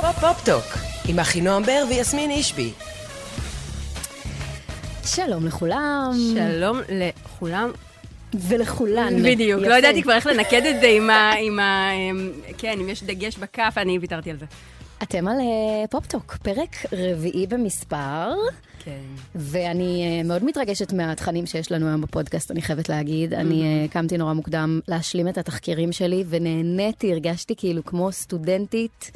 פופ-טוק, עם אחינועם בר ויסמין אישבי. שלום לכולם. שלום לכולם. ולכולן. בדיוק, יפה. לא ידעתי כבר איך לנקד את זה עם ה... עם ה... כן, אם יש דגש בכף, אני ויתרתי על זה. אתם על אה, פופ-טוק, פרק רביעי במספר, כן. ואני אה, מאוד מתרגשת מהתכנים שיש לנו היום בפודקאסט, אני חייבת להגיד. אני אה, קמתי נורא מוקדם להשלים את התחקירים שלי, ונהניתי, הרגשתי כאילו כמו סטודנטית.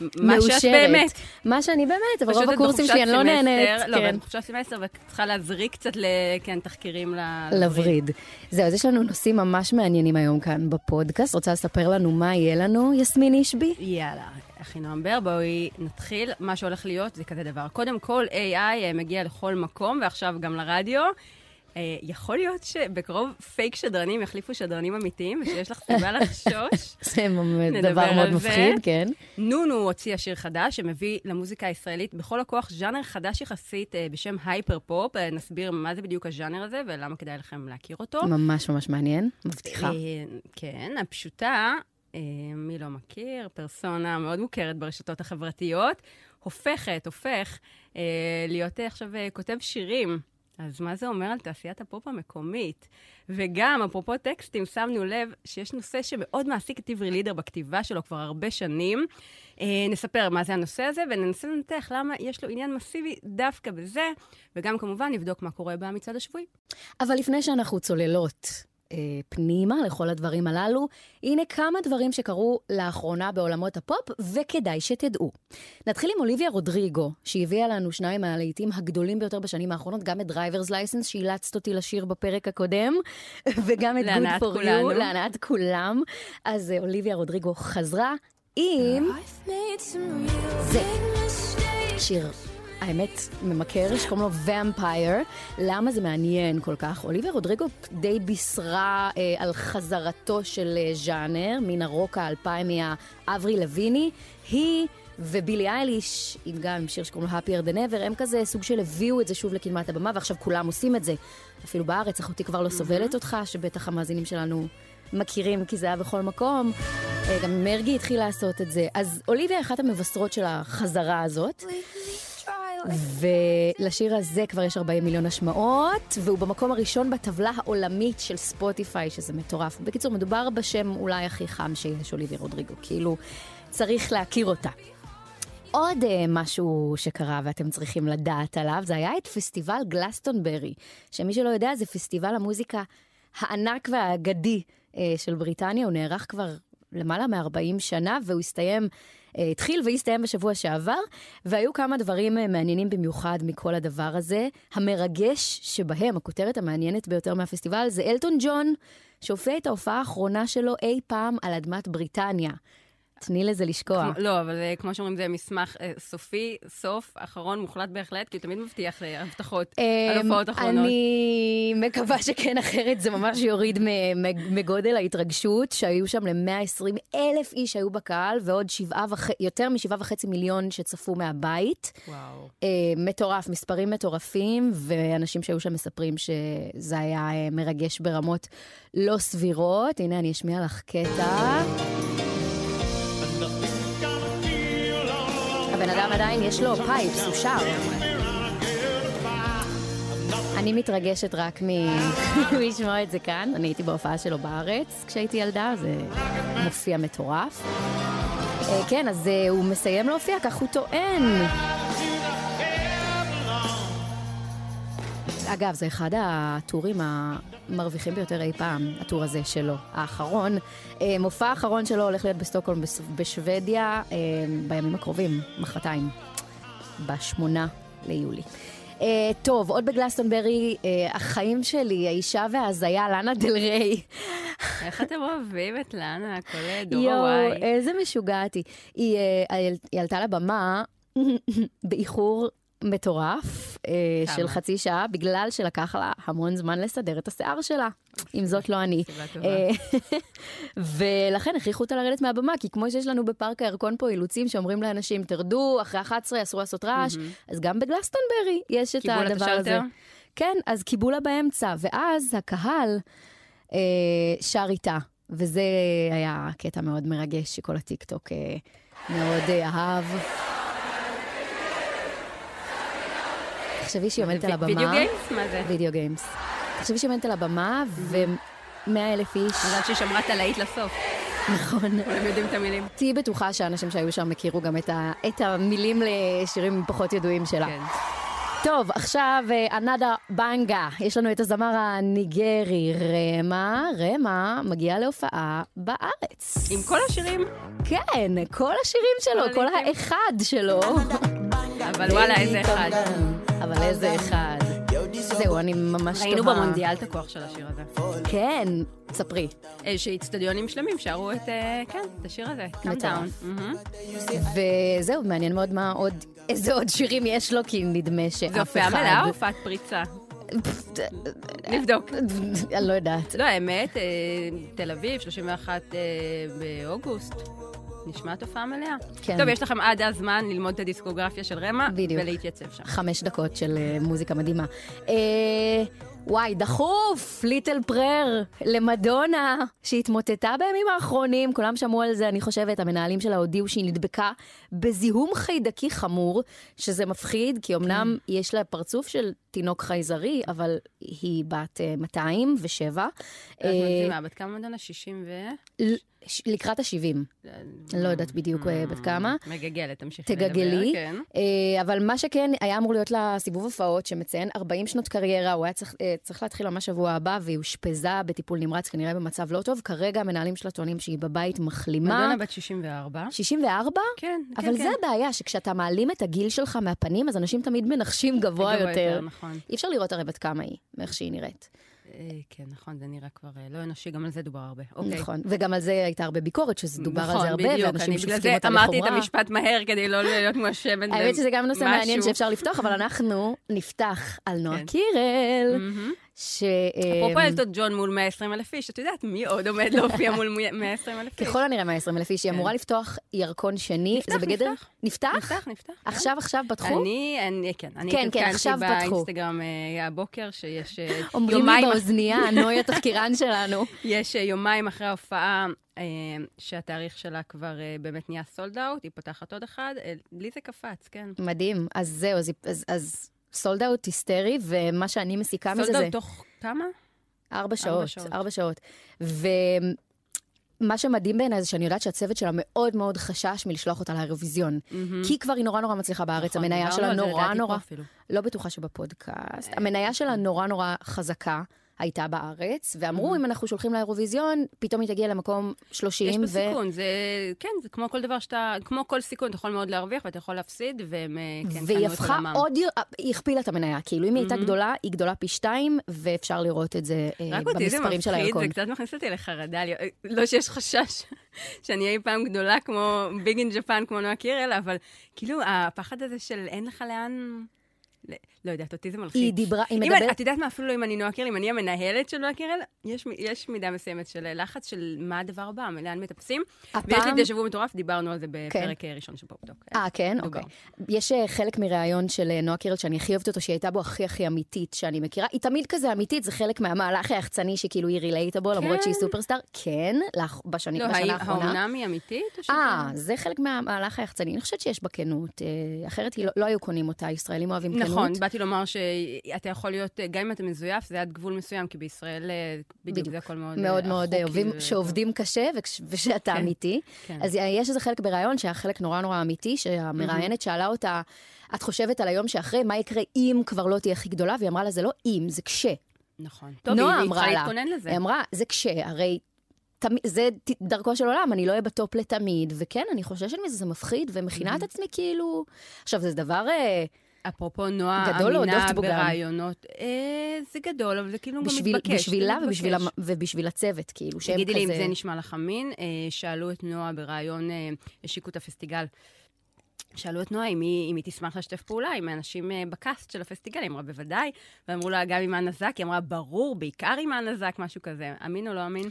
מה שאת מאושרת. באמת. מה שאני באמת, אבל רוב הקורסים שלי אני לא נהנית. לא, כן. בחופשת סמסטר, ואת צריכה להזריק קצת, ל- כן, תחקירים לווריד. זהו, אז יש לנו נושאים ממש מעניינים היום כאן בפודקאסט. רוצה לספר לנו מה יהיה לנו, יסמין אישבי? יאללה, אחינועם בר, בואי נתחיל. מה שהולך להיות זה כזה דבר. קודם כל, AI אה, מגיע לכל מקום, ועכשיו גם לרדיו. אה, יכול להיות שבקרוב פייק שדרנים יחליפו שדרנים אמיתיים, ושיש לך סיבה לחשוש. זה דבר מאוד. מפחיד, כן. נונו הוציאה שיר חדש שמביא למוזיקה הישראלית בכל הכוח ז'אנר חדש יחסית אה, בשם hyper pop. אה, נסביר מה זה בדיוק הז'אנר הזה ולמה כדאי לכם להכיר אותו. ממש ממש מעניין, מבטיחה. כן, הפשוטה, מי לא מכיר, פרסונה מאוד מוכרת ברשתות החברתיות, הופכת, הופך, להיות עכשיו כותב שירים. אז מה זה אומר על תעשיית הפופ המקומית? וגם, אפרופו טקסטים, שמנו לב שיש נושא שמאוד מעסיק את עברי לידר בכתיבה שלו כבר הרבה שנים. אה, נספר מה זה הנושא הזה, וננסה לנתח למה יש לו עניין מסיבי דווקא בזה, וגם כמובן נבדוק מה קורה במצעד השבועי. אבל לפני שאנחנו צוללות פנימה לכל הדברים הללו, הנה כמה דברים שקרו לאחרונה בעולמות הפופ, וכדאי שתדעו. נתחיל עם אוליביה רודריגו, שהביאה לנו שניים מהלהיטים הגדולים ביותר בשנים האחרונות, גם את Drivers License, שאילצת אותי לשיר בפרק הקודם, וגם את for כולנו. You, להנאת כולם. אז אה, אוליביה רודריגו חזרה עם... זה שיר, האמת, ממכר, שקוראים לו ומפייר. למה זה מעניין כל כך? אוליביה רודריגו די בישרה אה, על חזרתו של אה, ז'אנר, מן הרוק האלפיים מהאברי לויני. היא ובילי אייליש, עם גם עם שיר שקוראים לו Happier Than Ever, הם כזה סוג של הביאו את זה שוב לקדמת הבמה, ועכשיו כולם עושים את זה. אפילו בארץ, אחותי כבר לא סובלת אותך, שבטח המאזינים שלנו מכירים, כי זה היה בכל מקום. אה, גם מרגי התחיל לעשות את זה. אז אוליביה היא אחת המבשרות של החזרה הזאת. ולשיר הזה כבר יש 40 מיליון השמעות, והוא במקום הראשון בטבלה העולמית של ספוטיפיי, שזה מטורף. בקיצור, מדובר בשם אולי הכי חם שיש, אוליביה רודריגו. כאילו, צריך להכיר אותה. עוד uh, משהו שקרה ואתם צריכים לדעת עליו, זה היה את פסטיבל גלסטונברי, שמי שלא יודע זה פסטיבל המוזיקה הענק והאגדי uh, של בריטניה, הוא נערך כבר למעלה מ-40 שנה, והוא הסתיים, התחיל והסתיים בשבוע שעבר, והיו כמה דברים uh, מעניינים במיוחד מכל הדבר הזה. המרגש שבהם, הכותרת המעניינת ביותר מהפסטיבל, זה אלטון ג'ון, שהופיע את ההופעה האחרונה שלו אי פעם על אדמת בריטניה. תני לזה לשקוע. כמו- לא, אבל אה, כמו שאומרים, זה מסמך אה, סופי, סוף, אחרון, מוחלט בהחלט, כי הוא תמיד מבטיח אה, הבטחות על אמ, הופעות אחרונות. אני מקווה שכן, אחרת זה ממש יוריד מגודל ההתרגשות, שהיו שם ל-120 אלף איש שהיו בקהל, ועוד שבעה וח... יותר משבעה וחצי מיליון שצפו מהבית. וואו. אה, מטורף, מספרים מטורפים, ואנשים שהיו שם מספרים שזה היה אה, מרגש ברמות לא סבירות. הנה, אני אשמיע לך קטע. הבן אדם עדיין יש לו פייפס, הוא שר. אני מתרגשת רק מלשמוע את זה כאן. אני הייתי בהופעה שלו בארץ כשהייתי ילדה, זה מופיע מטורף. אה, כן, אז אה, הוא מסיים להופיע, כך הוא טוען. אגב, זה אחד הטורים המרוויחים ביותר אי פעם, הטור הזה שלו, האחרון. אה, מופע האחרון שלו הולך להיות בסטוקהולם בס- בשוודיה אה, בימים הקרובים, מחרתיים, בשמונה ליולי. אה, טוב, עוד בגלסטונברי, אה, החיים שלי, האישה וההזיה, לאנה דל ריי. איך אתם אוהבים את לאנה, כל דור יואו, הוואי. איזה משוגעת היא. היא, אה, היא עלתה לבמה באיחור מטורף כמה? של חצי שעה, בגלל שלקח לה המון זמן לסדר את השיער שלה. אם זאת לא אני. אה, ולכן הכריחו אותה לרדת מהבמה, כי כמו שיש לנו בפארק הירקון פה אילוצים שאומרים לאנשים, תרדו, אחרי 11 אסור לעשות רעש, אז גם בגלסטונברי יש את הדבר הזה. כן, אז קיבלו לה באמצע, ואז הקהל אה, שר איתה. וזה היה קטע מאוד מרגש שכל הטיקטוק אה, מאוד אה, אהב. תחשבי שהיא עומדת על הבמה. Video Games? מה זה? Video Games. תחשבי שהיא עומדת על הבמה, ומאה אלף איש, מזל ששמרה את הלהיט לסוף. נכון. הם יודעים את המילים. תהיי בטוחה שאנשים שהיו שם הכירו גם את המילים לשירים פחות ידועים שלה. כן. טוב, עכשיו another banger. יש לנו את הזמר הניגרי רמה. רמה מגיע להופעה בארץ. עם כל השירים, כן, כל השירים שלו, כל. האחד שלו. אבל וואלה, איזה אחד. אבל איזה אחד. זהו, אני ממש תוהה. ראינו במונדיאל את הכוח של השיר הזה. כן, ספרי. אה, שאיצטדיונים שלמים שרו את, אה, כן, את השיר הזה. מהמם. וזהו, מעניין מאוד מה עוד, איזה עוד שירים יש לו, כי נדמה שאף אחד... זה הופעה מלאה או הופעת פריצה? נבדוק. אני לא יודעת. לא, האמת, אה, תל אביב, 31 אה, באוגוסט. נשמעת הופעה מלאה. כן. טוב, יש לכם עד אז זמן ללמוד את הדיסקוגרפיה של רמה, בדיוק. ולהתייצב שם. חמש דקות של אה, מוזיקה מדהימה. אה, וואי, דחוף, ליטל פרר למדונה, שהתמוטטה בימים האחרונים, כולם שמעו על זה, אני חושבת, המנהלים שלה הודיעו שהיא נדבקה בזיהום חיידקי חמור, שזה מפחיד, כי אמנם יש לה פרצוף של תינוק חייזרי, אבל היא בת אה, 207. את אה, מגזימה, בת כמה מדונה? 60 ו... לקראת ה-70. אני לא יודעת בדיוק אה, בת כמה. מגגלת, תמשיכי לדבר. תגגלי. כן. אה, אבל מה שכן, היה אמור להיות לה סיבוב הופעות שמציין 40 שנות קריירה, הוא היה צריך, אה, צריך להתחיל ממש שבוע הבא, והיא אושפזה בטיפול נמרץ, כנראה במצב לא טוב. כרגע המנהלים שלה טוענים שהיא בבית מחלימה. מדונה בת 64. 64? כן, כן, אבל כן. זה הבעיה, שכשאתה מעלים את הגיל שלך מהפנים, אז אנשים תמיד מנחשים גבוה גבוה יותר. נכון. אי אפשר לראות הרי בת כמה היא, מאיך שהיא נראית. אה, כן, נכון, זה נראה כבר אה, לא אנושי, גם על זה דובר הרבה. אוקיי. נכון. וגם על זה הייתה הרבה ביקורת, שזה דובר על זה נכון, הרבה, בדיוק, ואנשים שופטים אותה אמרתי את לחומרה. המשפט מהר כדי לא להיות מואשמת האמת שזה גם נושא מעניין במשהו. שאפשר לפתוח, אבל אנחנו נפתח על נועה כן. קירל, מהמם. ש... אפרופו אמ, אלטון ג'ון מול 120 אלף איש, את יודעת מי עוד עומד להופיע מול 120 אלף איש? ככל הנראה 120 אלף איש, היא כן. אמורה לפתוח ירקון שני. נפתח, בגדר... נפתח. נפתח? נפתח, נפתח. עכשיו, עכשיו פתחו? אני, אני, כן, אני כן, כן, עכשיו התעדכנתי פתחו. באינסטגרם אה, הבוקר שיש אה, אומרים לי יומיים באוזנייה, נוי התחקירן שלנו. יש אה, יומיים אחרי ההופעה, שהתאריך שלה כבר באמת נהיה sold out, היא פותחת עוד אחד, לי זה קפץ, כן. מדהים. אז זהו, אז- אז- אז sold out היסטרי, ומה שאני מסיקה מזה sold זה out תוך כמה? ארבע שעות. ארבע שעות. ומה שמדהים בעיניי זה שאני יודעת שהצוות שלה מאוד מאוד חשש מלשלוח אותה לאירוויזיון. כי כבר היא נורא נורא מצליחה בארץ, נכון, המניה שלה נורא נורא... לא בטוחה שבפודקאסט. המניה שלה נורא נורא חזקה. הייתה בארץ, ואמרו, אם אנחנו שולחים לאירוויזיון, פתאום היא תגיע למקום 30, יש ו... פה סיכון, זה, כן, זה כמו כל דבר שאתה, כמו כל סיכון, אתה יכול מאוד להרוויח ואתה יכול להפסיד, והם, אה, כן, והיא הפכה. עוד, היא הכפילה את המניה, כאילו אם היא הייתה גדולה, היא גדולה פי שתיים, ואפשר לראות את זה אה, רק אותי זה במספרים של מפחיד, הירקון. זה קצת מכניס אותי לחרדה, לא שיש חשש שאני אהיה פעם גדולה כמו big in Japan, כמו נועה קירל, אבל כאילו, הפחד הזה של אין לך לאן... לא יודעת, אותי זה מלחיץ. היא דיברה, היא מדברת... את יודעת מה, אפילו אם אני נועה קירל, אם אני המנהלת של נועה קירל, יש, יש מידה מסוימת של לחץ של מה הדבר הבא, לאן מטפסים. ויש לי הפעם- דז'ה וו מטורף, דיברנו על זה בפרק אה, ראשון של פופטוק. אה, כן? אוקיי. יש אה, חלק מראיון של אה, נועה קירל שאני הכי אוהבת אותו, שהיא הייתה בו הכי הכי אמיתית שאני מכירה. היא תמיד כזה אמיתית, זה חלק מהמהלך היחצני שכאילו היא relatable, למרות שהיא סופרסטאר. כן, לאח- בשני- לא, בשנה האחרונה. האומנם היא אמיתית? אה, זה חלק מהמהלך היחצני. אני חושבת שיש בה כנות. אחרת היא לא היו קונים אותה, ישראלים אוהבים כנות. נכון, באתי לומר שאתה יכול להיות, גם אם אתה מזויף, זה עד גבול מסוים, כי בישראל אה, בדיוק. זה הכל מאוד מאוד אה, מאוד אוהבים, שעובדים קשה ושאתה כן, אמיתי. כן. אז יש איזה חלק בריאיון שהיה חלק נורא נורא אמיתי, שהמראיינת שאלה אותה, את חושבת על היום שאחרי, מה יקרה אם כבר לא תהיה הכי גדולה? והיא אמרה לה, זה לא אם, זה כש. נכון. טוב, נועה אמרה לה, להתכונן לזה. היא אמרה, זה כש, הרי תמ- זה דרכו של עולם, אני לא אהיה בטופ לתמיד, וכן, אני חוששת מזה, זה מפחיד, ומכינה את עצמי כאילו... עכשיו, זה דבר... אה, אפרופו נועה גדול להודות אמינה גם. ברעיונות, אה, זה גדול, אבל זה כאילו גם בשביל, מתבקש. בשבילה ובשביל, ובשביל הצוות, כאילו, שהם כזה... תגידי לי אם זה נשמע לך אמין. אה, שאלו את נועה בריאיון, אה, השיקו את הפסטיגל. שאלו את נועה אם היא, אם היא תשמח לשתף פעולה עם האנשים אה, בקאסט של הפסטיגל, היא אמרה בוודאי, ואמרו לה גם עם אנה זק, היא אמרה ברור, בעיקר עם אנה זק, משהו כזה. אמין או לא אמין?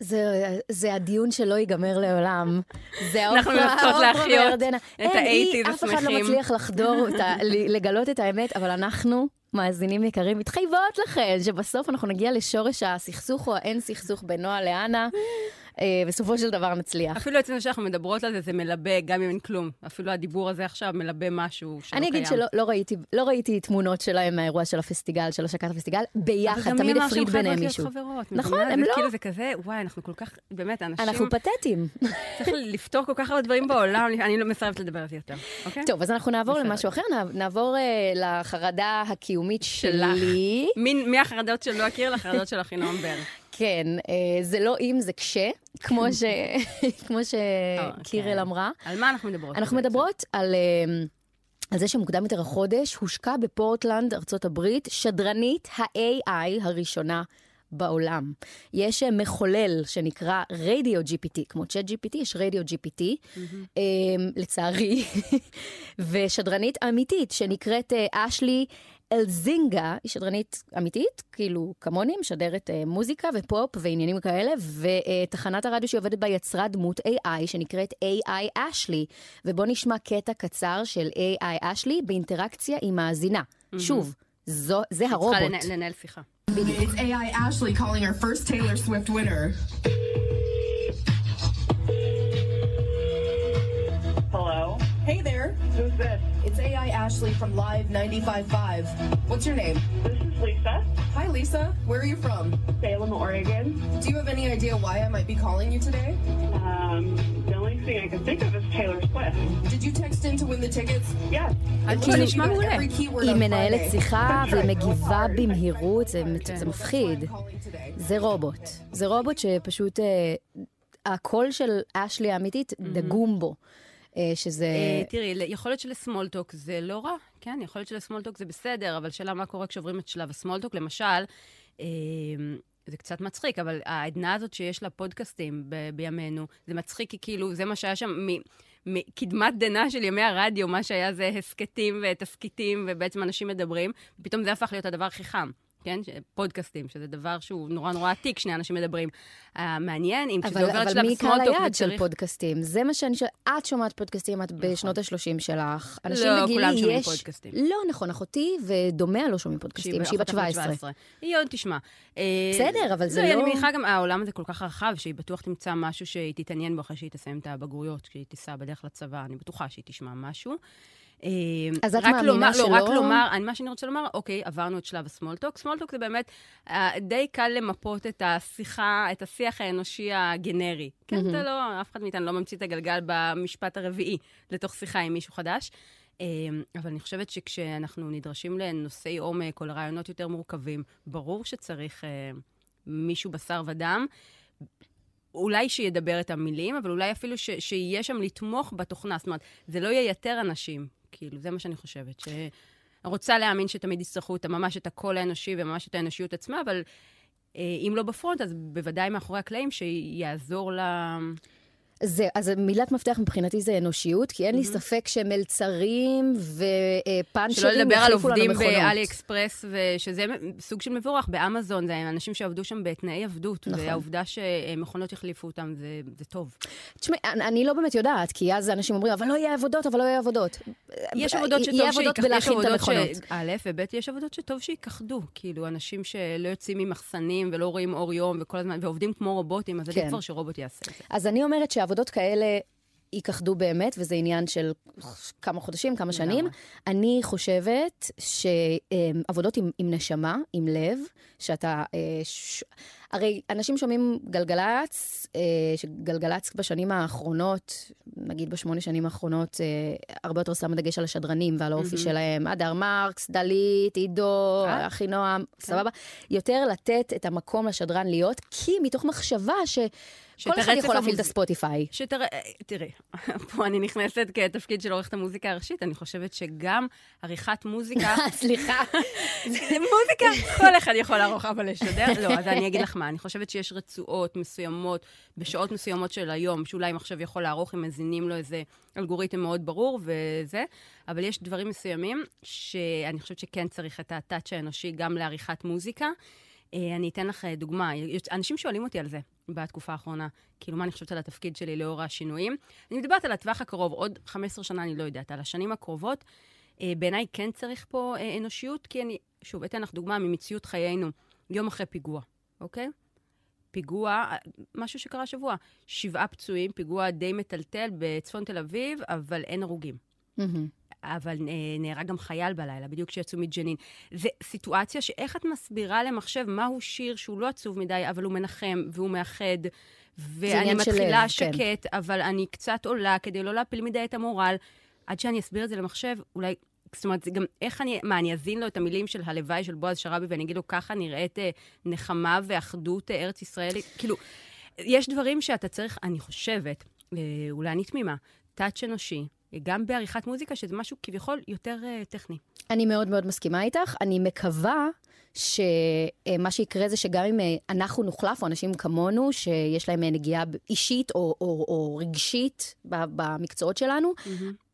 זה, זה הדיון שלא ייגמר לעולם. זה אנחנו מנסות להחיות. את אין, היא- ה-80s אף אחד לא השמחים. מצליח לחדור אותה, לגלות את האמת, אבל אנחנו מאזינים יקרים, מתחייבות לכם שבסוף אנחנו נגיע לשורש הסכסוך או האין סכסוך בין נועה לאנה. אה, בסופו של דבר נצליח. אפילו עצם שאנחנו מדברות על זה, זה מלבה, גם אם אין כלום. אפילו הדיבור הזה עכשיו מלבה משהו שלא קיים. אני אגיד שלא לא ראיתי, לא ראיתי תמונות שלהם מהאירוע של הפסטיגל, של השקת הפסטיגל, ביחד, תמיד הפריד ביניהם מישהו. חברות. נכון, הם לא. כאילו זה כזה, וואי, אנחנו כל כך, באמת, אנשים... אנחנו פתטיים. צריך לפתור כל כך הרבה דברים בעולם, אני לא מסרבת לדבר על זה יותר, אוקיי? טוב, אז אנחנו נעבור למשהו אחר, נעבור אה, לחרדה הקיומית שלי. מהחרדות של לא אכיר לחרדות של אחינועם בר. כן, אה, זה לא אם, זה כש, כמו, ש... כמו שקירל כן. אמרה. על מה אנחנו מדברות? אנחנו מדברות על... אה, על זה שמוקדם יותר החודש הושקע בפורטלנד, ארצות הברית, שדרנית ה-AI הראשונה בעולם. יש אה, מחולל שנקרא רדיו GPT, כמו צ'אט GPT, יש רדיו GPT, mm-hmm. לצערי, ושדרנית אמיתית שנקראת אשלי אלזינגה היא שדרנית אמיתית, כאילו כמוני, משדרת אה, מוזיקה ופופ ועניינים כאלה, ותחנת הרדיו שהיא עובדת בה יצרה דמות AI שנקראת AI אשלי. ובואו נשמע קטע קצר של AI אשלי באינטראקציה עם מאזינה. Mm-hmm. שוב, זו, זה הרובוט. צריכה לנהל שיחה. It's AI Ashley calling our first Taylor Swift winner. Hello? Hey there, Who's this? Ashley from Live 95.5. What's your name? This is Lisa, Hi Lisa, where are you from? Salem, Oregon. Do you have any idea why I might be calling you today? Um, the only thing I can think of is Taylor Swift. Did you text in to win the tickets? Yes. כאילו נשמע מעולה. היא מנהלת. שיחה והיא מגיבה במהירות, זה, כן. מפחיד. זה רובוט. זה רובוט שפשוט, אה, הקול של אשלי האמיתית דגום בו. אה, שזה... אה, תראי, יכול להיות שלסמולטוק זה לא רע, כן? יכול להיות שלסמולטוק זה בסדר, אבל שאלה מה קורה כשעוברים את שלב הסמולטוק. למשל, אה, זה קצת מצחיק, אבל העדנה הזאת שיש לה פודקאסטים ב- בימינו, זה מצחיק כי כאילו, זה מה שהיה שם מקדמת דנא של ימי הרדיו, מה שהיה זה הסכתים ותסכיתים, ובעצם אנשים מדברים, ופתאום זה הפך להיות הדבר הכי חם. כן? פודקאסטים, שזה דבר שהוא נורא נורא עתיק, שני אנשים מדברים. אה, מעניין, אם כשזה אבל, עובר את אבל שלב מי קהל הסמולטוק היעד של וצריך... פודקאסטים? זה מה שאני שואלת. את שומעת פודקאסטים, את בשנות ה-30 שלך. אנשים לא, בגילי כולם שומעים יש... פודקאסטים. לא, נכון, אחותי ודומיה לא שומעים פודקאסטים, שהיא בת אחותה 17. היא עוד תשמע. אה, בסדר, אבל זה לא... לא- אני מניחה גם, העולם הזה כל כך רחב, שהיא בטוח תמצא משהו שהיא תתעניין בו אחרי שהיא תסיים את הבגרויות, כשהיא תיסע בדרך לצבא, אני בטוחה שהיא תשמע משהו. אה, אז את מאמינה לומר, שלא? לא, רק לומר, אני, מה שאני רוצה לומר, אוקיי, עברנו את שלב הסמולטוק. סמולטוק זה באמת אה, די קל למפות את השיחה, את השיח האנושי הגנרי. כן, זה לא, אף אחד מאיתנו לא ממציא את הגלגל במשפט הרביעי לתוך שיחה עם מישהו חדש. אה, אבל אני חושבת שכשאנחנו נדרשים לנושאי עומק או לרעיונות יותר מורכבים, ברור שצריך אה, מישהו בשר ודם. אולי שידבר את המילים, אבל אולי אפילו ש, שיהיה שם לתמוך בתוכנה. זאת אומרת, זה לא ייתר אנשים. כאילו, זה מה שאני חושבת. שאני רוצה להאמין שתמיד יצטרכו את, ממש את הקול האנושי וממש את האנושיות עצמה, אבל אה, אם לא בפרונט, אז בוודאי מאחורי הקלעים שיעזור ל... זה, אז מילת מפתח מבחינתי זה אנושיות, כי אין לי ספק שמלצרים ופאנצ'רים שלא לדבר על יחליפו לנו עובדים מכונות. באלי אקספרס, ושזה סוג של מבורך, באמזון, זה אנשים שעבדו שם בתנאי עבדות, נכון. והעובדה שמכונות יחליפו אותם, זה, זה טוב. תשמעי, אני, אני לא באמת יודעת, כי אז אנשים אומרים, אבל לא יהיה עבודות, אבל לא יהיה עבודות. יש עבודות שטוב שיכ- יש עבודות המכונות. ש... א', וב', יש עבודות שטוב שיכחדו. כאילו, אנשים שלא יוצאים ממחסנים ולא רואים אור יום וכל הזמן, ועובדים כמו רובוטים, אז כן. כבר שרובוט יעשה את זה. אז אני אומרת שעבודות כאלה ייכחדו באמת, וזה עניין של כמה חודשים, כמה שנים. אני חושבת שעבודות עם, עם נשמה, עם לב, שאתה... אה, ש... הרי אנשים שומעים גלגלצ, אה, שגלגלצ בשנים האחרונות, נגיד בשמונה שנים האחרונות, אה, הרבה יותר שמה דגש על השדרנים ועל האופי שלהם. אדר מרקס, דלית, עידו, אה? אחינועם, סבבה? יותר לתת את המקום לשדרן להיות, כי מתוך מחשבה ש... כל אחד יכול להפעיל את הספוטיפיי. שתראה, תראי, פה אני נכנסת כתפקיד של עורכת המוזיקה הראשית, אני חושבת שגם עריכת מוזיקה... סליחה. מוזיקה, כל אחד יכול לערוך, אבל לשדר, לא, אז אני אגיד לך מה, אני חושבת שיש רצועות מסוימות, בשעות מסוימות של היום, שאולי מחשב יכול לערוך אם מזינים לו איזה אלגוריתם מאוד ברור וזה, אבל יש דברים מסוימים שאני חושבת שכן צריך את הטאצ' האנושי גם לעריכת מוזיקה. אה, אני אתן לך אה, דוגמה, אנשים שואלים אותי על זה בתקופה האחרונה, כאילו, מה אני חושבת על התפקיד שלי לאור השינויים. אני מדברת על הטווח הקרוב, עוד 15 שנה אני לא יודעת, על השנים הקרובות. אה, בעיניי כן צריך פה אה, אנושיות, כי אני, שוב, אתן לך דוגמה ממציאות חיינו, יום אחרי פיגוע, אוקיי? פיגוע, משהו שקרה השבוע, שבעה פצועים, פיגוע די מטלטל בצפון תל אביב, אבל אין הרוגים. מהמם. אבל נהרג גם חייל בלילה, בדיוק כשיצאו מג'נין. זו סיטואציה שאיך את מסבירה למחשב מהו שיר שהוא לא עצוב מדי, אבל הוא מנחם והוא מאחד, ואני של מתחילה לב, כן. שקט, אבל אני קצת עולה כדי לא להפיל מדי את המורל. עד שאני אסביר את זה למחשב, אולי... זאת אומרת, זה גם איך אני, מה, אני אזין לו את המילים של הלוואי של בועז שראבי ואני אגיד לו, ככה נראית אה, נחמה ואחדות אה, ארץ ישראלית? כאילו, יש דברים שאתה צריך, אני חושבת, אה, אולי אני תמימה, טאץ' אנושי, גם בעריכת מוזיקה, שזה משהו כביכול יותר אה, טכני. אני מאוד מאוד מסכימה איתך. אני מקווה שמה שיקרה זה שגם אם אה, אנחנו נוחלף, או אנשים כמונו, שיש להם אה, נגיעה אישית או, או, או רגשית במקצועות שלנו,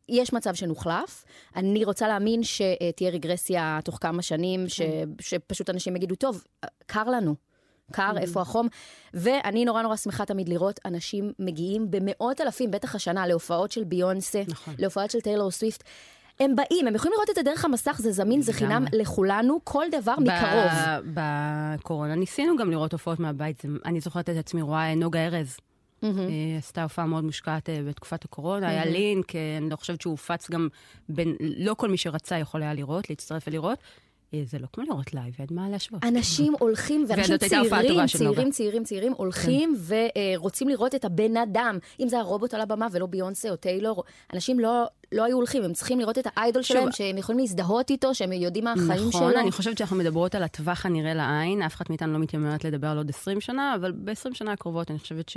יש מצב שנוחלף. אני רוצה להאמין שתהיה רגרסיה תוך כמה שנים, ש, שפשוט אנשים יגידו, טוב, קר לנו. קר, איפה החום? ואני נורא נורא שמחה תמיד לראות אנשים מגיעים במאות אלפים, בטח השנה, להופעות של ביונסה, נכון. להופעות של טיילור סוויפט. הם באים, הם יכולים לראות את זה דרך המסך, זה זמין, זה חינם. לכולנו, כל דבר מקרוב. בקורונה ניסינו גם לראות הופעות מהבית. אני זוכרת את עצמי רואה נוגה ארז. היא עשתה הופעה מאוד מושקעת אה, בתקופת הקורונה, היה לינק, אה, אני לא חושבת שהוא הופץ גם בין, לא כל מי שרצה יכול היה לראות, להצטרף ולראות. אה, זה לא כמו לראות לייב, אין מה להשוות. אנשים הולכים, ואנשים צעירים. צעירים, צעירים, צעירים, הולכים ורוצים לראות את הבן אדם. אם זה הרובוט על הבמה ולא ביונסה או טיילור, אנשים לא, לא היו הולכים, הם צריכים לראות את האיידול שוב, שלהם, שהם יכולים להזדהות איתו, שהם יודעים מה החיים נכון, שלו. אני חושבת שאנחנו מדברות על הטווח הנראה לעין, אף אחת מאיתנו לא מתיימרת לדבר על עוד 20 שנה, אבל ב-20 שנה הקרובות אני חושבת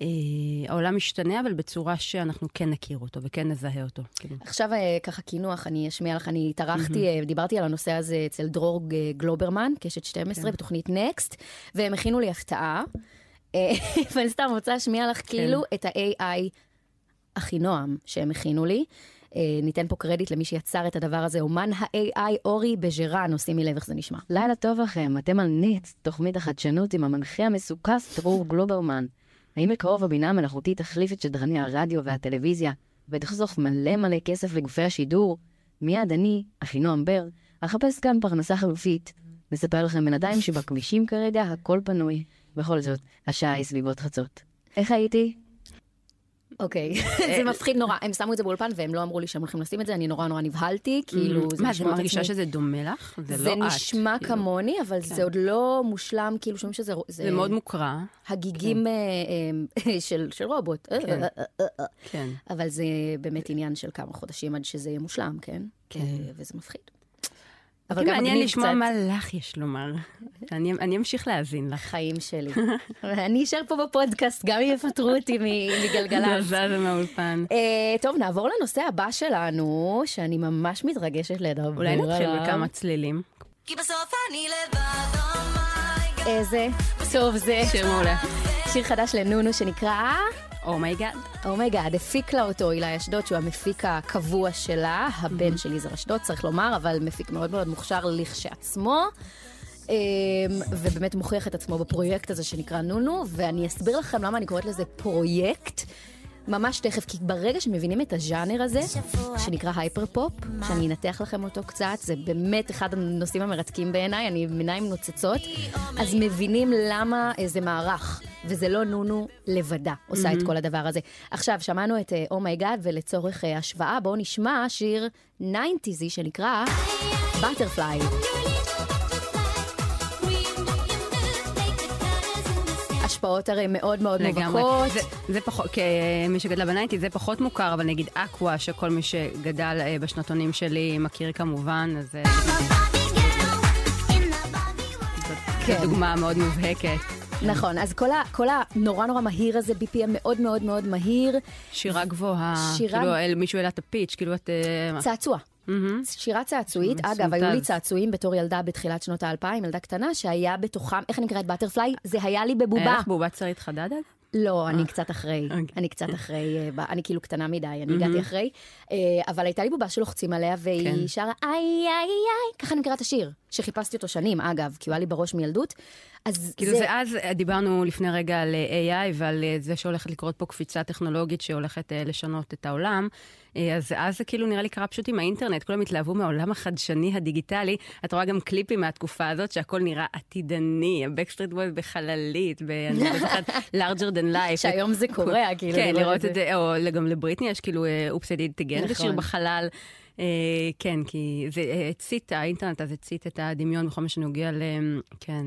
שהעולם משתנה, אבל בצורה שאנחנו כן נכיר אותו וכן נזהה אותו. כאילו. עכשיו אה, ככה קינוח, אני אשמיע לך, אני התארחתי, אה, דיברתי על הנושא הזה אצל דרור אה, גלוברמן, קשת 12, בתוכנית נקסט, והם הכינו לי הפתעה, אה, ואני סתם רוצה להשמיע לך כאילו את ה-AI הכי נועם שהם הכינו לי. אה, ניתן פה קרדיט למי שיצר את הדבר הזה, אומן ה-AI אורי בז'רן, עושים מלב איך זה נשמע. לילה טוב לכם, אתם על נץ, תוכנית החדשנות עם המנחה המסוכס דרור גלוברמן. האם בקרוב הבינה המלאכותית תחליף את שדרני הרדיו והטלוויזיה, ותחסוך מלא מלא כסף לגופי השידור? מיד אני, אחינועם בר, אחפש כאן פרנסה חלופית. נספר לכם בינתיים שבכבישים כרגע הכל פנוי. בכל זאת, השעה היא סביבות חצות. איך הייתי? אוקיי, זה מפחיד נורא. הם שמו את זה באולפן והם לא אמרו לי שהם הולכים לשים את זה, אני נורא נורא נבהלתי, כאילו, זה מה, את מרגישה שזה דומה לך? זה זה לא את. נשמע כאילו. כמוני, אבל זה עוד לא מושלם, כאילו שומעים שזה... זה מאוד מוקרא, הגיגים אה, אה, של רובוט. אה, כן. אה, אה, אה. כן. אבל זה באמת עניין של כמה חודשים עד שזה יהיה מושלם, כן? כן. אה, וזה מפחיד. אבל גם מעניין לשמוע קצת. מה לך יש לומר. אני אני אמשיך להאזין לך. חיים שלי. אני אשאר פה בפודקאסט, גם אם יפטרו אותי מגלגלצ. זזה מהאולפן. אה, טוב, נעבור לנושא הבא שלנו, שאני ממש מתרגשת לדבר עליו. אולי נתחיל בכמה צלילים. כי בסוף אני לבד, oh my God. איזה טוב זה. שיר מעולה. שיר חדש לנונו שנקרא... Oh My God. Oh My God, הפיק לה אותו אילי אשדות, שהוא המפיק הקבוע שלה, הבן של יזהר אשדות, צריך לומר, אבל מפיק מאוד מאוד מוכשר לכשעצמו. אמ, ובאמת מוכיח את עצמו בפרויקט הזה שנקרא נונו, ואני אסביר לכם למה אני קוראת לזה פרויקט. ממש תכף, כי ברגע שמבינים את הז'אנר הזה, שנקרא hyper pop, שאני אנתח לכם אותו קצת, זה באמת אחד הנושאים המרתקים בעיניי, אני עם עיניים נוצצות, אז מבינים למה אה, זה מערך, וזה לא נונו לבדה עושה את כל הדבר הזה. עכשיו, שמענו את Oh My God, ולצורך אה, השוואה, בואו נשמע שיר 90'זי שנקרא Butterfly. השפעות הרי מאוד מאוד. מובהקות. זה, זה פחות, כמי שגדלה ב nineties, זה פחות מוכר, אבל נגיד אקווה, שכל מי שגדל אה, בשנתונים שלי מכיר כמובן, אז אה, כן. דוגמה מאוד מובהקת. נכון, אז כל, ה, כל הנורא נורא מהיר הזה, BPM מאוד מאוד מאוד מהיר, שירה גבוהה, שירה- כאילו אל- מישהו העלה את הפיץ', כאילו את... אה, צעצוע. מהמם. שירה צעצועית, אגב, היו לי. צעצועים בתור ילדה בתחילת שנות האלפיים, ילדה קטנה, שהיה בתוכם, איך אני נקראת בטרפליי? זה היה לי היה בבובה. לך בובת שרית חדד? לא, אני קצת אחרי, אוקיי. אני קצת אחרי, אה, אני כאילו קטנה מדי, אני הגעתי אחרי, אה, אבל הייתה לי בובה שלוחצים עליה, כן. והיא שרה איי איי איי, ככה אני מכירה את השיר, שחיפשתי אותו שנים, אגב, כי הוא היה לי בראש מילדות. אז כאילו זה אז, אה, דיברנו לפני רגע על אה, AI ועל אה, זה שהולכת לקרות פה קפיצה טכנולוגית שהולכת לשנות את העולם. אז אז זה כאילו נראה לי קרה פשוט עם האינטרנט, כולם התלהבו מהעולם החדשני הדיגיטלי. את רואה גם קליפים מהתקופה הזאת שהכל נראה עתידני, ה Backstreet Boys בחללית, אני לא זוכרת, larger than life. שהיום זה קורה, כאילו, כן, לראות לראות את זה, או גם לבריטני יש כאילו Oops I did it again, נכון. זה שיר בחלל. אה, כן, כי זה אה, הצית, האינטרנט אז הצית את הדמיון בכל מה שנוגע ל... כן,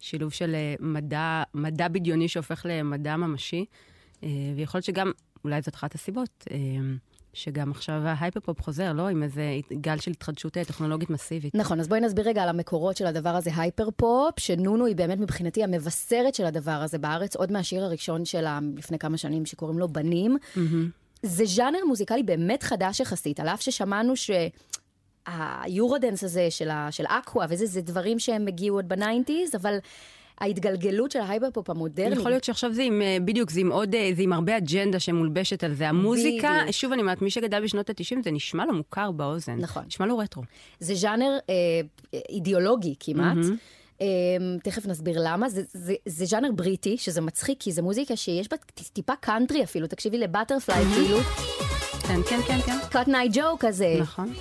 לשילוב של אה, מדע, מדע בדיוני שהופך למדע ממשי. ויכול להיות שגם, אולי זאת אחת הסיבות, שגם עכשיו ה hyper-pop חוזר, לא? עם איזה גל של התחדשות טכנולוגית מסיבית. נכון, אז בואי נסביר רגע על המקורות של הדבר הזה, hyper pop, שנונו היא באמת מבחינתי המבשרת של הדבר הזה בארץ, עוד מהשיר הראשון שלה לפני כמה שנים, שקוראים לו בנים. זה ז'אנר מוזיקלי באמת חדש יחסית, על אף ששמענו ש... ה Eurodance הזה של, ה, של Aqua וזה, זה דברים שהם הגיעו עוד ב nineties, אבל ההתגלגלות של ה hyper-pop המודרני. יכול להיות שעכשיו זה עם, אה, בדיוק, זה עם עוד, אה, זה עם הרבה אג'נדה שמולבשת על זה. המוזיקה, בדיוק. שוב אני אומרת, מי שגדל בשנות ה-90, זה נשמע לו מוכר באוזן. נכון. נשמע לו רטרו. זה ז'אנר אה, אידיאולוגי כמעט. אה, תכף נסביר למה. זה, זה, זה ז'אנר בריטי, שזה מצחיק, כי זו מוזיקה שיש בה טיפה קאנטרי אפילו. תקשיבי ל Butterfly, כאילו, כן, כן, כן, כן. Cotton Eye Joe כזה. נכון.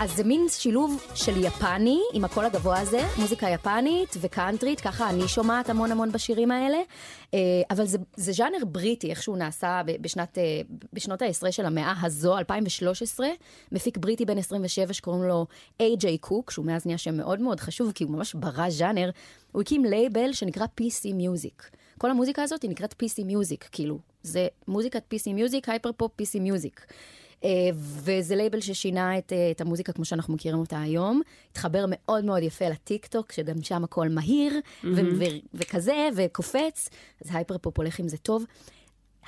אז זה מין שילוב של יפני, עם הקול הגבוה הזה, מוזיקה יפנית וקאנטרית, ככה אני שומעת המון המון בשירים האלה. אה, אבל זה, זה ז'אנר בריטי, איך שהוא נעשה בשנת, אה, בשנות העשרה של המאה הזו, 2013. מפיק בריטי בן 27 שקוראים לו איי-ג'יי קוק, שהוא מאז נהיה שם מאוד מאוד חשוב, כי הוא ממש ברא ז'אנר. הוא הקים לייבל שנקרא PC Music. כל המוזיקה הזאת היא נקראת PC Music, כאילו, זה מוזיקת PC Music, hyper pop PC Music. אה, וזה לייבל ששינה את, אה, את המוזיקה כמו שאנחנו מכירים אותה היום. התחבר מאוד מאוד יפה לטיק טוק, שגם שם הכל מהיר ו- ו- וכזה, וקופץ, אז hyper pop הולך עם זה טוב.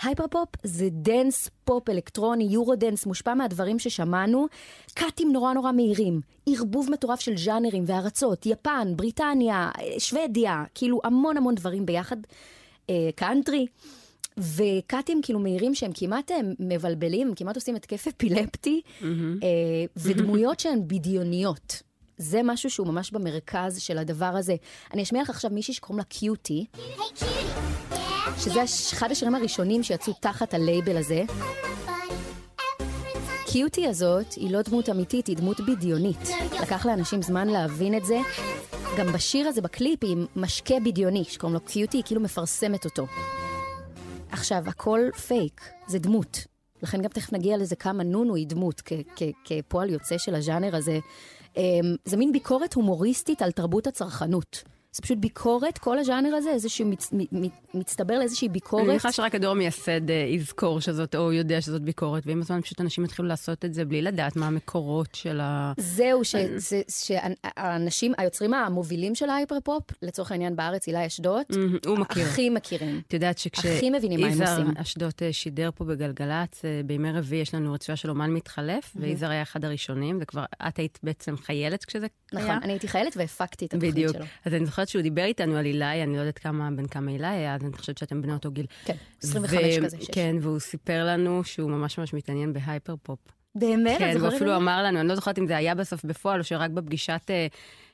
hyper pop זה dance pop אלקטרוני, Eurodance, מושפע מהדברים ששמענו. קאטים נורא נורא מהירים, ערבוב מטורף של ז'אנרים וארצות, יפן, בריטניה, אה, שוודיה, כאילו המון המון דברים ביחד. אה, קאנטרי. וקאטים כאילו מהירים שהם כמעט אה, מבלבלים, הם כמעט עושים התקף אפילפטי, אה, ודמויות שהן בדיוניות. זה משהו שהוא ממש במרכז של הדבר הזה. אני אשמיע לך עכשיו מישהי שקוראים לה קיוטי, שזה הש- אחד השירים הראשונים שיצאו תחת הלייבל הזה. קיוטי הזאת היא לא דמות אמיתית, היא דמות בדיונית. לקח לאנשים זמן להבין את זה. גם בשיר הזה, בקליפ, היא משקה בדיוני, שקוראים לו קיוטי, היא כאילו מפרסמת אותו. עכשיו, הכל פייק, זה דמות. לכן גם תכף נגיע לזה כמה נונו היא דמות, כפועל יוצא של הז'אנר הזה. אמ, זה מין ביקורת הומוריסטית על תרבות הצרכנות. זה פשוט ביקורת, כל הז'אנר הזה, איזשהו מצ, מצטבר לאיזושהי אני ביקורת. מניחה שרק הדור המייסד אה, יזכור שזאת, או יודע שזאת ביקורת, ועם הזמן פשוט אנשים יתחילו לעשות את זה בלי לדעת מה המקורות של ה... זהו, שהאנשים, היוצרים המובילים של ה hyper-pop, לצורך העניין בארץ, אילי אשדות, הוא מכיר. הכי מכירים. את יודעת הכי מבינים מה הם שכשיזהר עושים. אשדוד אה, שידר פה בגלגלצ, אה, בימי רביעי יש לנו רצועה של אומן מתחלף, ויזהר היה אחד הראשונים, וכבר את היית בעצם חיילת כשזה היה. נכון, אני הייתי חיילת והפקתי את התוכנית. שלו. זוכרת שהוא דיבר איתנו על אילי, אני לא יודעת כמה, בין כמה אילי היה, אז אני חושבת שאתם בני אותו גיל. כן, 25 כזה, שש. כן, והוא סיפר לנו שהוא ממש ממש מתעניין בהייפר פופ. באמת? כן, הוא אפילו? אמר לנו, אני לא זוכרת אם זה היה בסוף בפועל, או שרק בפגישת אה,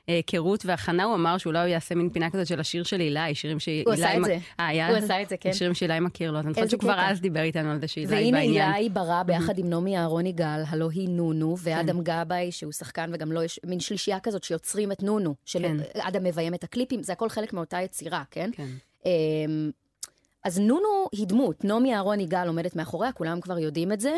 אה, היכרות והכנה, הוא אמר שאולי הוא יעשה מין פינה כזאת של השיר של אילי, שירים שאילי... הוא עשה את זה. אה, היה? הוא עשה את זה, כן. שירים שאילי מכיר לו, אז אני חושבת שהוא כבר. אז דיבר איתנו על זה שאילי והנה בעניין. אילי ברא ביחד עם נעמי אהרון יגאל, הלא היא נונו, ואדם גבאי, שהוא שחקן וגם לו יש מין שלישייה כזאת שיוצרים את נונו, כן. שאדם מביים את הקליפים, זה הכל חלק מאותה יצירה, כן? כן. אמ, אז נונו היא דמות, נעמי אהרון יגאל עומדת מאחוריה, כולם כבר יודעים את זה,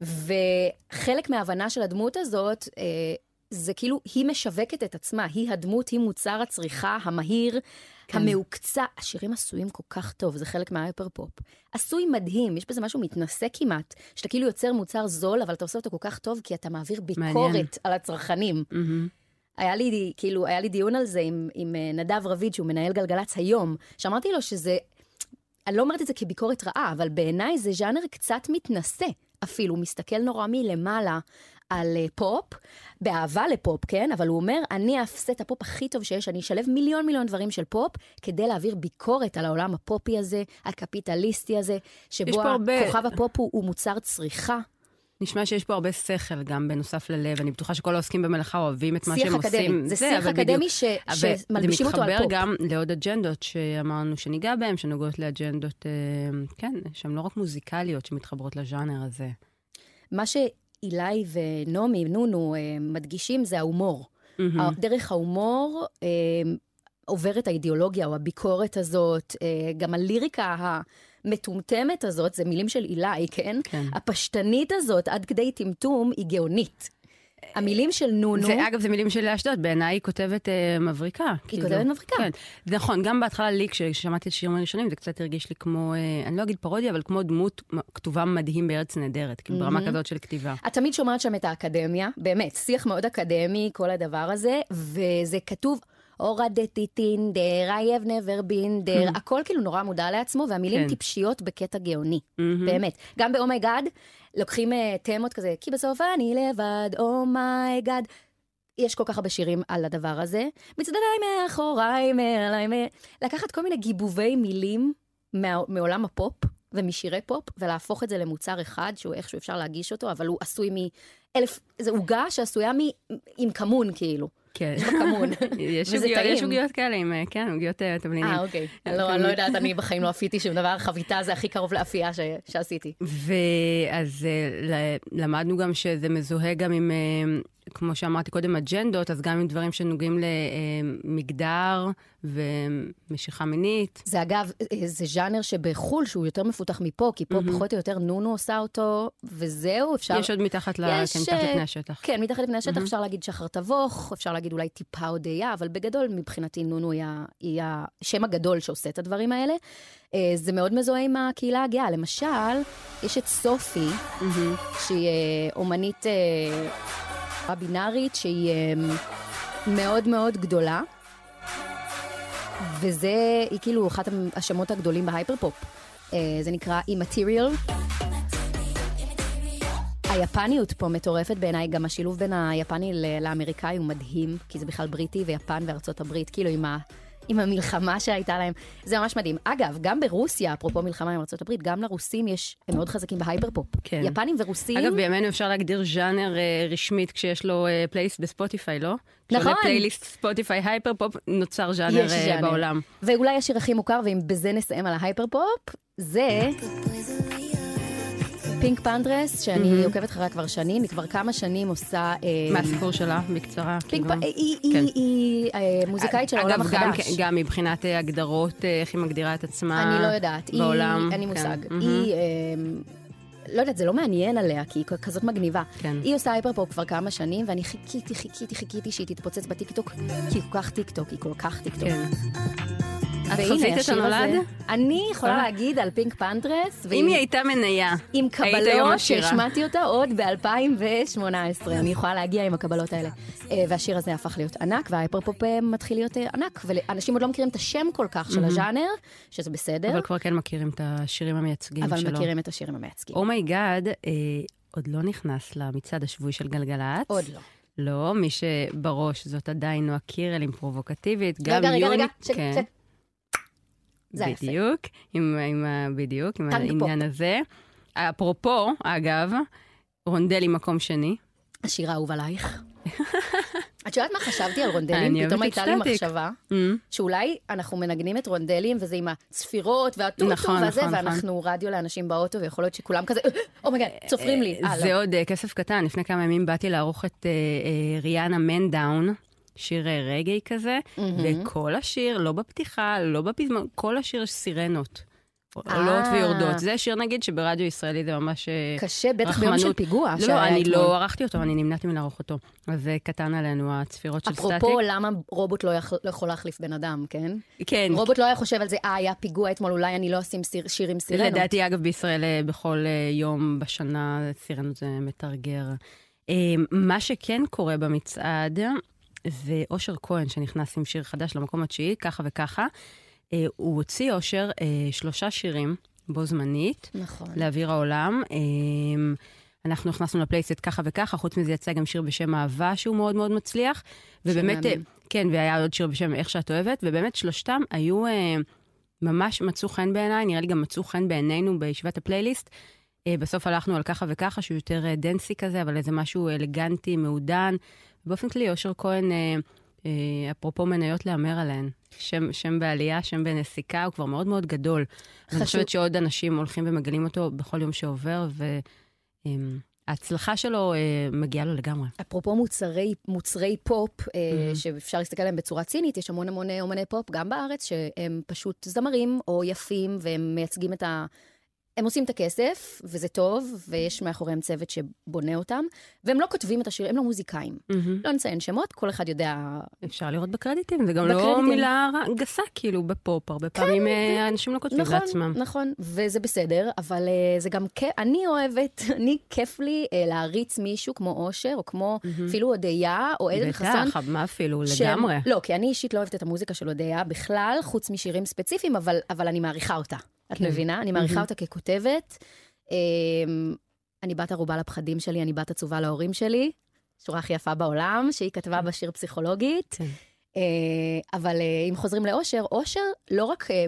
וחלק מההבנה של הדמות הזאת, אה, זה כאילו, היא משווקת את עצמה, היא הדמות, היא מוצר הצריכה המהיר, כן. המעוקצע. השירים עשויים כל כך טוב, זה חלק מההייפר פופ. עשוי מדהים, יש בזה משהו מתנשא כמעט, שאתה כאילו יוצר מוצר זול, אבל אתה עושה אותו כל כך טוב, כי אתה מעביר ביקורת מעניין. על הצרכנים. מהמם. היה לי, כאילו, היה לי דיון על זה עם, עם אה, נדב רביד, שהוא מנהל גלגלצ היום, שאמרתי לו שזה, אני לא אומרת את זה כביקורת רעה, אבל בעיניי זה ז'אנר קצת מתנשא אפילו, מסתכל נורא מלמעלה על אה, פופ, באהבה לפופ, כן? אבל הוא אומר, אני אעשה את הפופ הכי טוב שיש, אני אשלב מיליון מיליון דברים של פופ, כדי להעביר ביקורת על העולם הפופי הזה, הקפיטליסטי הזה, שבו הרבה- כוכב הפופ הוא, הוא מוצר צריכה. נשמע שיש פה הרבה שכל גם בנוסף ללב, אני בטוחה שכל העוסקים במלאכה אוהבים את מה שיח שהם אקדמי. עושים. זה שיח אקדמי בדיוק. ש- אבל שמלבישים אותו על זה מתחבר פופ. גם לעוד אג'נדות שאמרנו שניגע בהן, שנוגעות לאג'נדות, אה, כן, שהן לא רק מוזיקליות שמתחברות לז'אנר הזה. מה שאילי ונעמי, נונו, אה, מדגישים זה ההומור. מהמם. דרך ההומור אה, עוברת האידיאולוגיה או הביקורת הזאת, אה, גם הליריקה המטומטמת הזאת, זה מילים של אילי, כן? כן. הפשטנית הזאת, עד כדי טמטום, היא גאונית. המילים של נונו... זה, אגב, זה מילים של אשדוד, בעיניי היא כותבת אה, מבריקה. היא כותבת מבריקה. כן, נכון, גם בהתחלה לי, כששמעתי את השירים הראשונים, זה קצת הרגיש לי כמו, אה, אני לא אגיד פרודיה, אבל כמו דמות כתובה מדהים בארץ נהדרת, כאילו ברמה כזאת של כתיבה. את תמיד שומעת שם את האקדמיה, באמת, שיח מאוד אקדמי, כל הדבר הזה, וזה כתוב, הורדתי טינדר, I have never been there, הכל כאילו נורא מודע לעצמו, והמילים כן. טיפשיות בקטע גאוני, באמת. גם ב oh my god, לוקחים אה, תמות כזה, כי בסוף אני לבד, oh my god. יש כל כך הרבה שירים על הדבר הזה. מצדדיי מאחוריי, מעליי, מ... לקחת כל מיני גיבובי מילים מה... מעולם הפופ ומשירי פופ, ולהפוך את זה למוצר אחד, שהוא איכשהו אפשר להגיש אותו, אבל הוא עשוי מאלף... זה עוגה שעשויה מ... עם כמון, כאילו. כן. יש בה כמון. יש עוגיות- כאלה עם, אה, כן, עוגיות אה, תבלינים. אה, אוקיי. לא, אני לא יודעת, אני בחיים לא אפיתי שום דבר, חביתה זה הכי קרוב לאפייה. שעשיתי. ואז אה, למדנו גם שזה מזוהה גם עם, אה, כמו שאמרתי קודם, אג'נדות, אז גם עם דברים שנוגעים למגדר ומשיכה מינית. זה אגב, זה ז'אנר שבחו"ל, שהוא יותר מפותח מפה, כי פה פחות או יותר נונו עושה אותו, וזהו, אפשר... יש עוד מתחת, ל... יש, כן, מתחת אה, לפני השטח. כן, מתחת לפני השטח אפשר להגיד שחר תבוך, אפשר להגיד אולי טיפה הודיה, אבל בגדול מבחינתי נונו היא היא השם הגדול שעושה את הדברים האלה. אה, זה מאוד מזוהה עם הקהילה הגאה. למשל, יש את סופי, שהיא אה, אומנית אה, בינארית, שהיא אה, מאוד מאוד גדולה. וזה, היא כאילו אחת השמות הגדולים בהייפר פופ. אה, זה נקרא Immaterial. היפניות פה מטורפת בעיניי, גם השילוב בין היפני לאמריקאי הוא מדהים, כי זה בכלל בריטי ויפן וארצות הברית, כאילו עם, ה, עם המלחמה שהייתה להם, זה ממש מדהים. אגב, גם ברוסיה, אפרופו מלחמה עם הברית, גם לרוסים יש, הם מאוד חזקים ב hyper pop. כן. יפנים ורוסים, אגב, בימינו אפשר להגדיר ז'אנר אה, רשמית כשיש לו אה, פלייליסט בספוטיפיי, לא? נכון. כשעולה פלייליסט ספוטיפיי hyper pop, נוצר ז'אנר אה. בעולם. ואולי השיר הכי מוכר, ואם בזה נסיים על ה hyper pop, זה PinkPantheress, שאני עוקבת אחריה כבר שנים, היא כבר כמה שנים עושה... אה, מה הסיפור שלה, בקצרה? Pink כאילו? פנ... היא, היא, כן. היא אה, מוזיקאית של העולם אגב, גם, החדש. כן, גם מבחינת אה, הגדרות, אה, איך היא מגדירה את עצמה אני לא יודעת. בעולם. היא, אין לי כן. מושג. היא, אה, לא יודעת, זה לא מעניין עליה, כי היא כזאת מגניבה. כן. היא עושה hyper pop כבר כמה שנים, ואני חיכיתי, חיכיתי, חיכיתי שהיא תתפוצץ בטיקטוק, כי היא כל כך טיקטוק, היא כל כך טיקטוק. כן. את חזית את הנולד? אני יכולה אה? להגיד על PinkPantheress, אם היא הייתה מניה, עם קבלות. שהשמעתי אותה עוד ב-2018. אני יכולה להגיע עם הקבלות האלה. אה, והשיר הזה הפך להיות ענק, וה hyper pop אה, מתחיל להיות אה, ענק. ואנשים עוד לא מכירים את השם כל כך של הז'אנר, שזה בסדר, אבל כבר כן מכירים את השירים המייצגים אבל שלו. מכירים את השירים המייצגים. oh my god, אה, עוד לא נכנס למצעד השבועי של גלגלצ. עוד לא. לא, מי שבראש זאת עדיין נועה קירל עם פרובוקטיבית. גם רגע, רגע, יוני... רגע, שקט, כן. שקט. זה היה יפה. בדיוק, עם, עם, בדיוק, עם העניין הזה. אפרופו, אגב, רונדלי מקום שני. השיר האהוב עלייך. את יודעת מה חשבתי על רונדלים? פתאום הייתה לי. מחשבה, Mm, שאולי אנחנו מנגנים את רונדלים, וזה עם הצפירות והטוטו נכון, והזה, נכון, ואנחנו רדיו לאנשים באוטו, ויכול להיות שכולם כזה, oh my god, צופרים לי. אה, זה לא. עוד אה, כסף קטן, לפני כמה ימים באתי לערוך את אה, אה, ריאנה מין שיר רגאיי כזה, וכל השיר, לא בפתיחה, לא בפזמון, כל השיר יש סירנות. עולות אה. ויורדות. זה שיר נגיד שברדיו ישראלי זה ממש אה, קשה, בטח ביום של. פיגוע לא, לא, אני. לא ערכתי אותו, אני נמנעתי מלערוך אותו. אז זה קטן עלינו, הצפירות של סטטיק. אפרופו, למה רובוט לא לא יכול להחליף בן אדם, כן? כן, רובוט לא היה חושב על זה, אה, היה פיגוע אתמול, אולי אני לא אשים סיר- שיר עם סירנות. לדעתי, אגב, בישראל אה, בכל יום בשנה סירנו זה מתרגר. מה שכן קורה במצעד, זה אושר כהן שנכנס עם שיר חדש למקום התשיעי, ככה וככה. אה, הוא הוציא, אושר, אה, שלושה שירים בו זמנית. נכון. לאוויר העולם. אמ, אנחנו הכנסנו לפלייליסט ככה וככה, חוץ מזה יצא גם שיר בשם אהבה, שהוא מאוד מאוד מצליח. ובאמת, מהמם. אה, כן, והיה עוד שיר בשם איך שאת אוהבת, ובאמת שלושתם היו, אה, ממש מצאו חן בעיניי, נראה לי גם מצאו חן בעינינו בישיבת הפלייליסט. אה, בסוף הלכנו על ככה וככה, שהוא יותר אה, dancy כזה, אבל איזה משהו אלגנטי, מעודן. באופן כללי, אושר כהן, אה, אה, אפרופו מניות להמר עליהן. שם, שם בעלייה, שם בנסיקה, הוא כבר מאוד מאוד גדול. אני חשוב. חושבת שעוד אנשים הולכים ומגלים אותו בכל יום שעובר, ההצלחה שלו אה, מגיעה לו לגמרי. אפרופו מוצרי, מוצרי פופ, אה, שאפשר להסתכל עליהם בצורה צינית, יש המון המון אה, אומני פופ, גם בארץ, שהם פשוט זמרים או יפים, והם מייצגים את ה... הם עושים את הכסף, וזה טוב, ויש מאחוריהם צוות שבונה אותם, והם לא כותבים את השירים, הם לא מוזיקאים. לא נציין שמות, כל אחד יודע... אפשר לראות בקרדיטים, זה גם לא בקרדיטים. כן, מילה גסה, כאילו, בפופ. הרבה פעמים אה, האנשים לא כותבים נכון, לעצמם. נכון, וזה בסדר, אבל uh, זה גם כיף, אני אוהבת, אני, כיף לי uh, להריץ מישהו כמו אושר, או כמו אפילו הודיה, או עדן חסון. בטח, מה אפילו, שהם- לגמרי. לא, כי אני אישית לא אוהבת את המוזיקה של הודיה בכלל, חוץ משירים ספציפיים, אבל, אבל אני מעריכה אותה. את כן. מבינה? אני מעריכה אותה ככותבת. אמ, אני בת ערובה לפחדים שלי, אני בת עצובה להורים שלי. שורה הכי יפה בעולם, שהיא כתבה בשיר פסיכולוגית. כן. אה, אבל אה, אם חוזרים לאושר, אושר לא רק אה,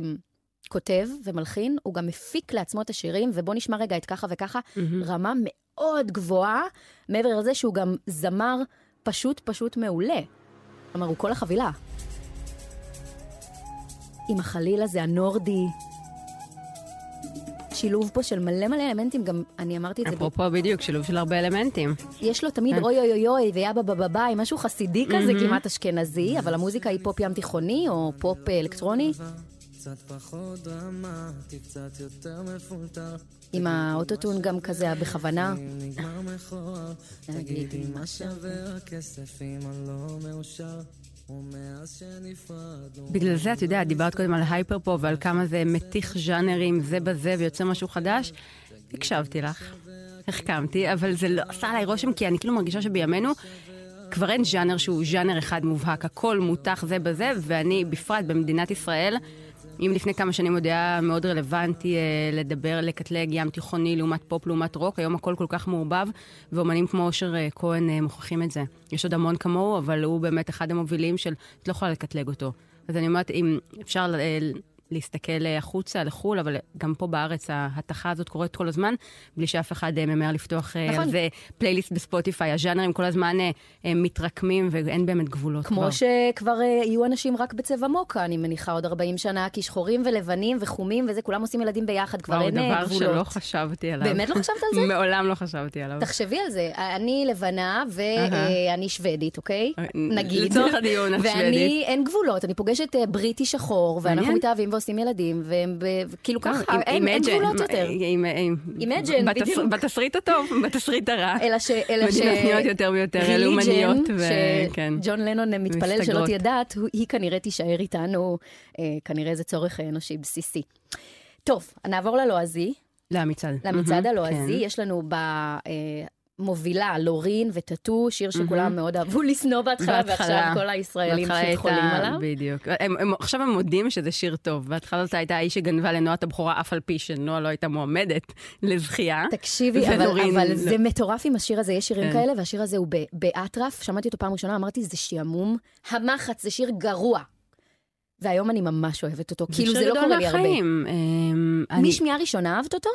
כותב ומלחין, הוא גם מפיק לעצמו את השירים, ובוא נשמע רגע את ככה וככה, רמה מאוד גבוהה, מעבר לזה שהוא גם זמר פשוט פשוט מעולה. כלומר, הוא כל החבילה. עם החליל הזה, הנורדי. שילוב פה של מלא מלא אלמנטים, גם אני אמרתי את זה, אפרופו בדיוק, שילוב של הרבה אלמנטים. יש לו תמיד אוי אוי אוי אוי ויאבא בבא ביי, משהו חסידי כזה, כמעט אשכנזי, אבל המוזיקה היא פופ ים תיכוני או פופ אלקטרוני. קצת פחות דרמטי, קצת יותר מפולטר. עם האוטוטיון גם כזה בכוונה. נגמר מכוער, תגידי מה שווה הכסף אם אני לא מאושר. בגלל זה, את יודעת, דיברת קודם על hyper pop ועל כמה זה מתיך ז'אנרים זה בזה ויוצא משהו חדש. הקשבתי לך, החכמתי, אבל זה לא עשה עליי רושם, כי אני כאילו מרגישה שבימינו כבר אין ז'אנר שהוא ז'אנר אחד מובהק, הכל מותך זה בזה, ואני בפרט במדינת ישראל, אם לפני כמה שנים עוד היה מאוד רלוונטי אה, לדבר, לקטלג ים תיכוני לעומת פופ לעומת רוק, היום הכל כל כך מעורבב, ואומנים כמו אושר אה, כהן אה, מוכיחים את זה. יש עוד המון כמוהו, אבל הוא באמת אחד המובילים של, את לא יכולה לקטלג אותו. אז אני אומרת, אם אפשר אה, להסתכל אה, החוצה, לחו"ל, אבל גם פה בארץ ההתכה הזאת קורית כל הזמן, בלי שאף אחד אה, ממהר לפתוח אה, נכון. על זה פלייליסט בספוטיפיי. הז'אנרים כל הזמן מתרקמים ואין באמת גבולות כבר. כמו שכבר יהיו אנשים רק בצבע מוקה, אני מניחה עוד 40 שנה, כי שחורים ולבנים וחומים וזה, כולם עושים ילדים ביחד, כבר וואו, אין אה, דבר שלא גבולות. חשבתי עליו. באמת לא חשבת על זה? מעולם לא חשבתי עליו. תחשבי על זה, אני לבנה ואני שוודית, אוקיי? נגיד. לצורך הדיון, את ואני, שוודית. אין גבולות, אני פוגשת בריטי שחור, ואנחנו. מתאהבים ועושים ילדים, והם ב- כאילו טוב, ככה, אין גבולות יותר. בתס- בדיוק. בתסריט הטוב, בתסריט הרע. אלא ש... מדינות נהיות יותר ויותר לאומניות, וכן. שג'ון לנון מתפלל שלא. תהיה דת, הוא- היא כנראה תישאר איתנו, אה, כנראה זה צורך אנושי בסיסי. טוב, נעבור ללועזי, למצעד. למצעד הלועזי. כן. יש לנו במובילה לורין וטאטו, שיר שכולם מאוד אהבו לשנוא בהתחלה, ועכשיו כל הישראלים בהתחלה פשוט חולים הייתה- עליו. בדיוק. הם, הם, עכשיו הם מודים שזה שיר טוב. בהתחלה זאת הייתה האיש שגנבה לנועה את הבכורה, אף על פי שנועה לא הייתה מועמדת לזכייה. תקשיבי, אבל, אבל לא. זה מטורף עם השיר הזה, יש שירים כן. כאלה, והשיר הזה הוא ב- באטרף, שמעתי אותו פעם ראשונה, אמרתי, זה שעמום המחץ, זה שיר גרוע. והיום אני ממש אוהבת אותו, כאילו זה לא קורה לי הרבה. מהחיים. אמ, אני- משמיעה ראשונה אהבת אותו?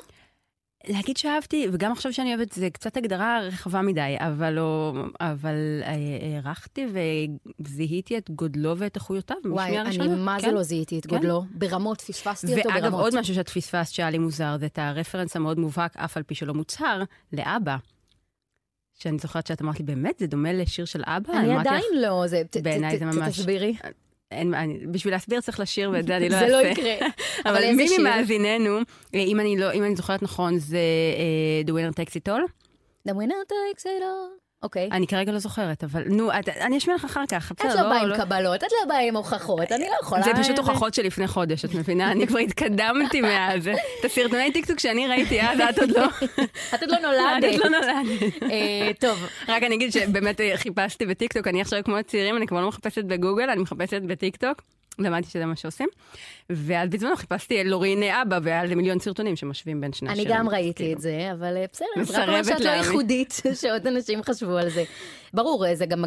להגיד שאהבתי, וגם עכשיו שאני אוהבת, זה קצת הגדרה רחבה מדי, אבל לא, אבל אה, הערכתי וזיהיתי את גודלו ואת איכויותיו וואי, אני ראשונה. מה זה כן. לא זיהיתי את כן. גודלו. ברמות, פספסתי אותו ואגב, ברמות. עוד משהו שאת פספסת שהיה לי מוזר, זה את הרפרנס המאוד מובהק, אף על פי שלא מוצהר, לאבא. שאני זוכרת שאת אמרת לי, באמת, זה דומה לשיר של אבא? אני אמרתי לך, עדיין לא, זה... בעיניי זה ממש- תסבירי. אין, אני, בשביל להסביר צריך לשיר, ואת זה אני לא זה אעשה. לא יקרה. אבל מי? ממאזיננו, אה, אם אני, לא, אם אני זוכרת נכון, זה אה, The Winner Takes It All. The winner takes it all. אוקיי. אני כרגע לא זוכרת, אבל נו, את, אני אשמיע לך אחר כך. את בסדר, לא באה עם קבלות, את לא באה עם הוכחות, אני לא יכולה... זה פשוט הוכחות של לפני חודש, את מבינה? אני כבר התקדמתי מאז. את הסרטוני טיקטוק שאני ראיתי אז, את עוד לא. את עוד לא את נולדת. לא נולדת. אה, טוב, רק אני אגיד שבאמת חיפשתי בטיקטוק, אני עכשיו כמו הצעירים, אני כבר לא מחפשת בגוגל, אני מחפשת בטיקטוק. למדתי שזה מה שעושים. ואז בזמנו חיפשתי לורין אבא, והיה על זה מיליון סרטונים שמשווים בין שני אני השירים. גם ראיתי כאילו. את זה, אבל אה, בסדר, זה רק אומר שאת לא. ייחודית, שעוד אנשים חשבו על זה. ברור, אה, זה גם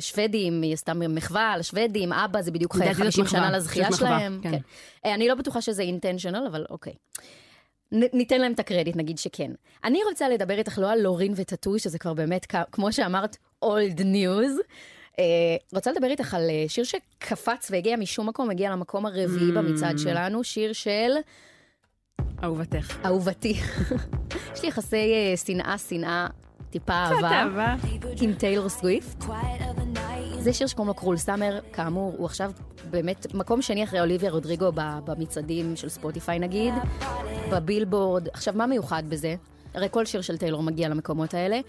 שוודים, היא עשתה מחווה על השוודים, אבא זה בדיוק זאת 50 מחווה, שנה לזכייה שלהם. כן. כן. אה, אני לא בטוחה שזה אינטנשיונל, אבל אוקיי. ניתן להם את הקרדיט, נגיד שכן. אני רוצה לדבר איתך לא על לורין וטאטו, שזה כבר באמת, כמו שאמרת, old news. אה, רוצה לדבר איתך על אה, שיר שקפץ והגיע משום מקום, הגיע למקום הרביעי Mm. במצעד שלנו, שיר של אהובתך. אהובתי. יש לי יחסי אה, שנאה, שנאה טיפה אהבה, אהבה. עם טיילור סוויפט. זה שיר שקוראים לו קרול סאמר, כאמור, הוא עכשיו באמת מקום שני אחרי אוליביה רודריגו ב- במצעדים של ספוטיפיי נגיד, בבילבורד. עכשיו, מה מיוחד בזה? הרי כל שיר של טיילור מגיע למקומות האלה.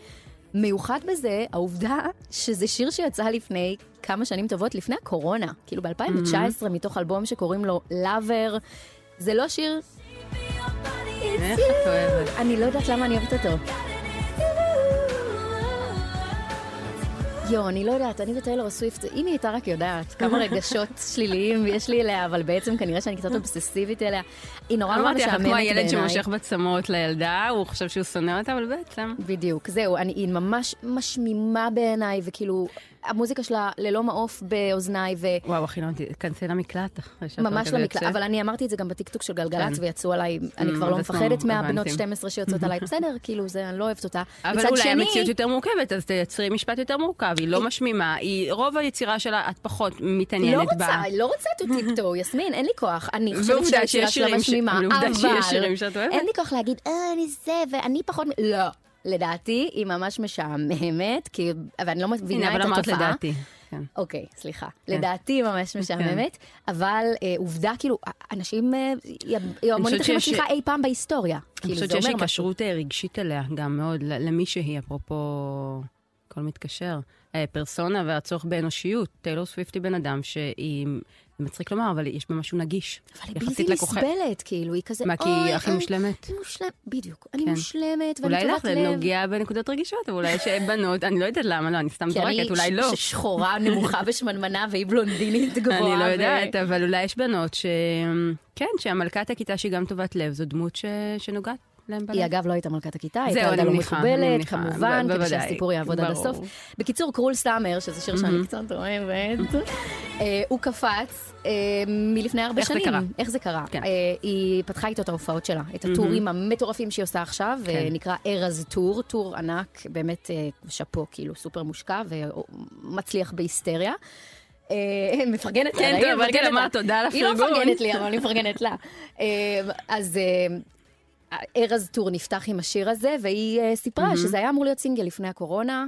מיוחד בזה העובדה שזה שיר שיצא לפני כמה שנים טובות, לפני הקורונה. כאילו ב-2019, מתוך אלבום שקוראים לו Lover. זה לא שיר... איך את אוהבת. אני לא יודעת למה אני אוהבת אותו. יואו, אני לא יודעת, אני וטיילור סוויפט, אם היא הייתה רק יודעת כמה רגשות שליליים יש לי אליה, אבל בעצם כנראה שאני קצת אובססיבית אליה. היא נורא נורא אמרתי לך, משעממת כמו בעיניי. הילד שמושך בצמות לילדה, הוא חושב שהוא שונא אותה, אבל בעצם... בדיוק, זהו, אני, היא ממש משמימה בעיניי, וכאילו, המוזיקה שלה ללא מעוף באוזניי, ו... וואו, אחי, לא, כנסי למקלט ממש רגע לא מקלט, יוצאת. אבל אני אמרתי את זה גם בטיקטוק של גלגלצ, כן. ויצאו עליי, אני Mm, כבר לא אז מפחדת לא, מהבנות הבנתי. 12 שיוצאות עליי, בסדר, כאילו, זה, אני לא אוהבת אותה. אבל אולי המציאות יותר מורכבת, אז תייצרי משפט יותר מורכב, היא לא משמימה, היא, רוב היצירה שלה, את פחות לא מתעניינת בה. רוצה, לא רוצה to tiptoe, יסמין, אין לי כוח. אני חושבת ועובדה שהיצירה שלה ש- משמימה, ועובדה שיש אבל שירים שאת אוהבת. אין לי כוח להגיד, אה, אני זה, ואני פחות... מ-" לא. לדעתי, היא ממש משעממת, כי... ואני לא הנה, מבינה אבל את אמרת התופעה. לדעתי. כן. אוקיי, סליחה. כן. לדעתי היא ממש משעממת, אבל אה, עובדה, כאילו, אנשים, אה, היא האמנית הכי מצליחה אי פעם בהיסטוריה. אני כאילו, חושבת שיש. היקשרות אה, רגשית אליה גם מאוד, למי שהיא, אפרופו הכל מתקשר. אה, פרסונה והצורך באנושיות. טיילור סוויפט היא בן אדם שהיא, זה מצחיק לומר, אבל יש בה משהו נגיש. אבל היא בלתי נסבלת, כאילו, היא כזה, מה, כי היא "אוי, הכי אני- מושלמת? אני מושלמת, בדיוק. אני כן. מושלמת, ואני אולי לך טובת זה לב. נוגע בנקודות רגישות, אבל אולי יש בנות, אני לא יודעת למה, לא, אני סתם כי אני זורקת, אולי לא. ש- שחורה, נמוכה ושמנמנה, והיא בלונדינית גבוהה. אני לא יודעת, אבל אולי יש בנות ש... כן, שהמלכת הכיתה שהיא גם טובת לב, זו דמות. שנוגעת להם בלב. היא אגב לא הייתה מלכת הכיתה, היא הייתה לא מקובלת, כמובן, כדי שהסיפור יעבוד עד. הסוף. בקיצור, קרול סאמר, שזה שיר שאני קצת אוהבת, אה, הוא קפץ אה, מלפני איך זה שנים. קרה? איך זה קרה? כן. אה, היא פתחה איתו את ההופעות שלה, את הטורים המטורפים שהיא עושה עכשיו, נקרא ארז טור, טור ענק, באמת אה, שאפו, כאילו סופר מושקע ומצליח בהיסטריה. מפרגנת לה, כן? טוב, באתי לומר. תודה על היא לא. מפרגנת לי, אבל אני מפרגנת לה. אז ארז טור נפתח עם השיר הזה, והיא אה, סיפרה שזה היה אמור להיות סינגל לפני הקורונה,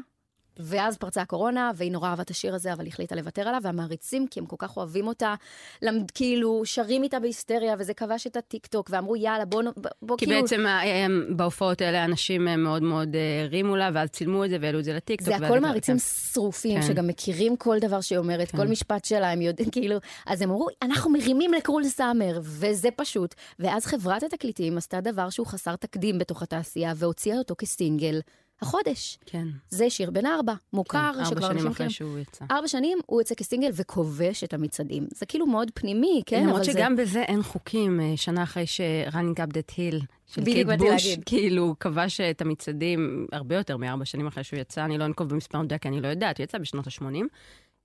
ואז פרצה הקורונה, והיא נורא אהבה את השיר הזה, אבל החליטה לוותר עליו, והמעריצים, כי הם כל כך אוהבים אותה, למד, כאילו, שרים איתה בהיסטריה, וזה כבש את הטיקטוק, ואמרו, יאללה, בוא, בוא כי כאילו... בעצם אה, אה, בהופעות האלה אנשים אה, מאוד מאוד אה, הרימו לה, ואז צילמו את זה והעלו את זה לטיקטוק. זה הכל מעריצים כן. שרופים, כן. שגם מכירים כל דבר שהיא אומרת, כל משפט שלה, הם יודעים, כאילו, אז הם אמרו, אנחנו מרימים לקרול סאמר, וזה פשוט. ואז חברת התקליטים עשתה דבר שהוא חסר תקדים בתוך התעשייה, והוציאה אותו כסינגל החודש. כן. זה שיר בן ארבע, מוכר, כן, ארבע שכבר שנים אנשים אחרי מכירים. שהוא יצא. ארבע שנים הוא יוצא כסינגל וכובש את המצעדים. זה כאילו מאוד פנימי, כן? למרות אבל זה- שגם בזה אין חוקים, אה, שנה אחרי ש-Running Up That Hill של קייט בוש. כאילו כבש את המצעדים הרבה יותר מארבע שנים אחרי שהוא יצא, אני לא אנקוב במספר מדויק, אני לא יודעת, הוא יצא בשנות ה-80.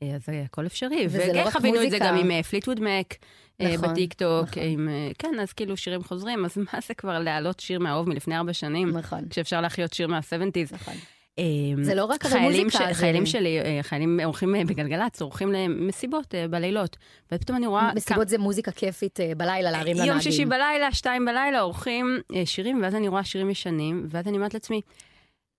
אז זה הכל אפשרי. וזה לא רק וחווינו את זה. גם עם פליטווד מק נכון, בטיקטוק, נכון. עם, אה, כן, אז כאילו שירים חוזרים, אז מה זה כבר להעלות שיר מהאהוב מלפני ארבע שנים, נכון. כשאפשר להחיות שיר מה-70's. נכון. אמ, זה לא רק חיילים ש- זה- חיילים שלי, אה, חיילים עורכים אה, בגלגלצ, עורכים למסיבות אה, בלילות. ופתאום אני רואה... מסיבות זה מוזיקה כיפית אה, בלילה להרים לנהגים. יום שישי בלילה, שתיים בלילה, עורכים אה, שירים, ואז אני רואה שירים ישנים, ואז אני אומרת לעצמי,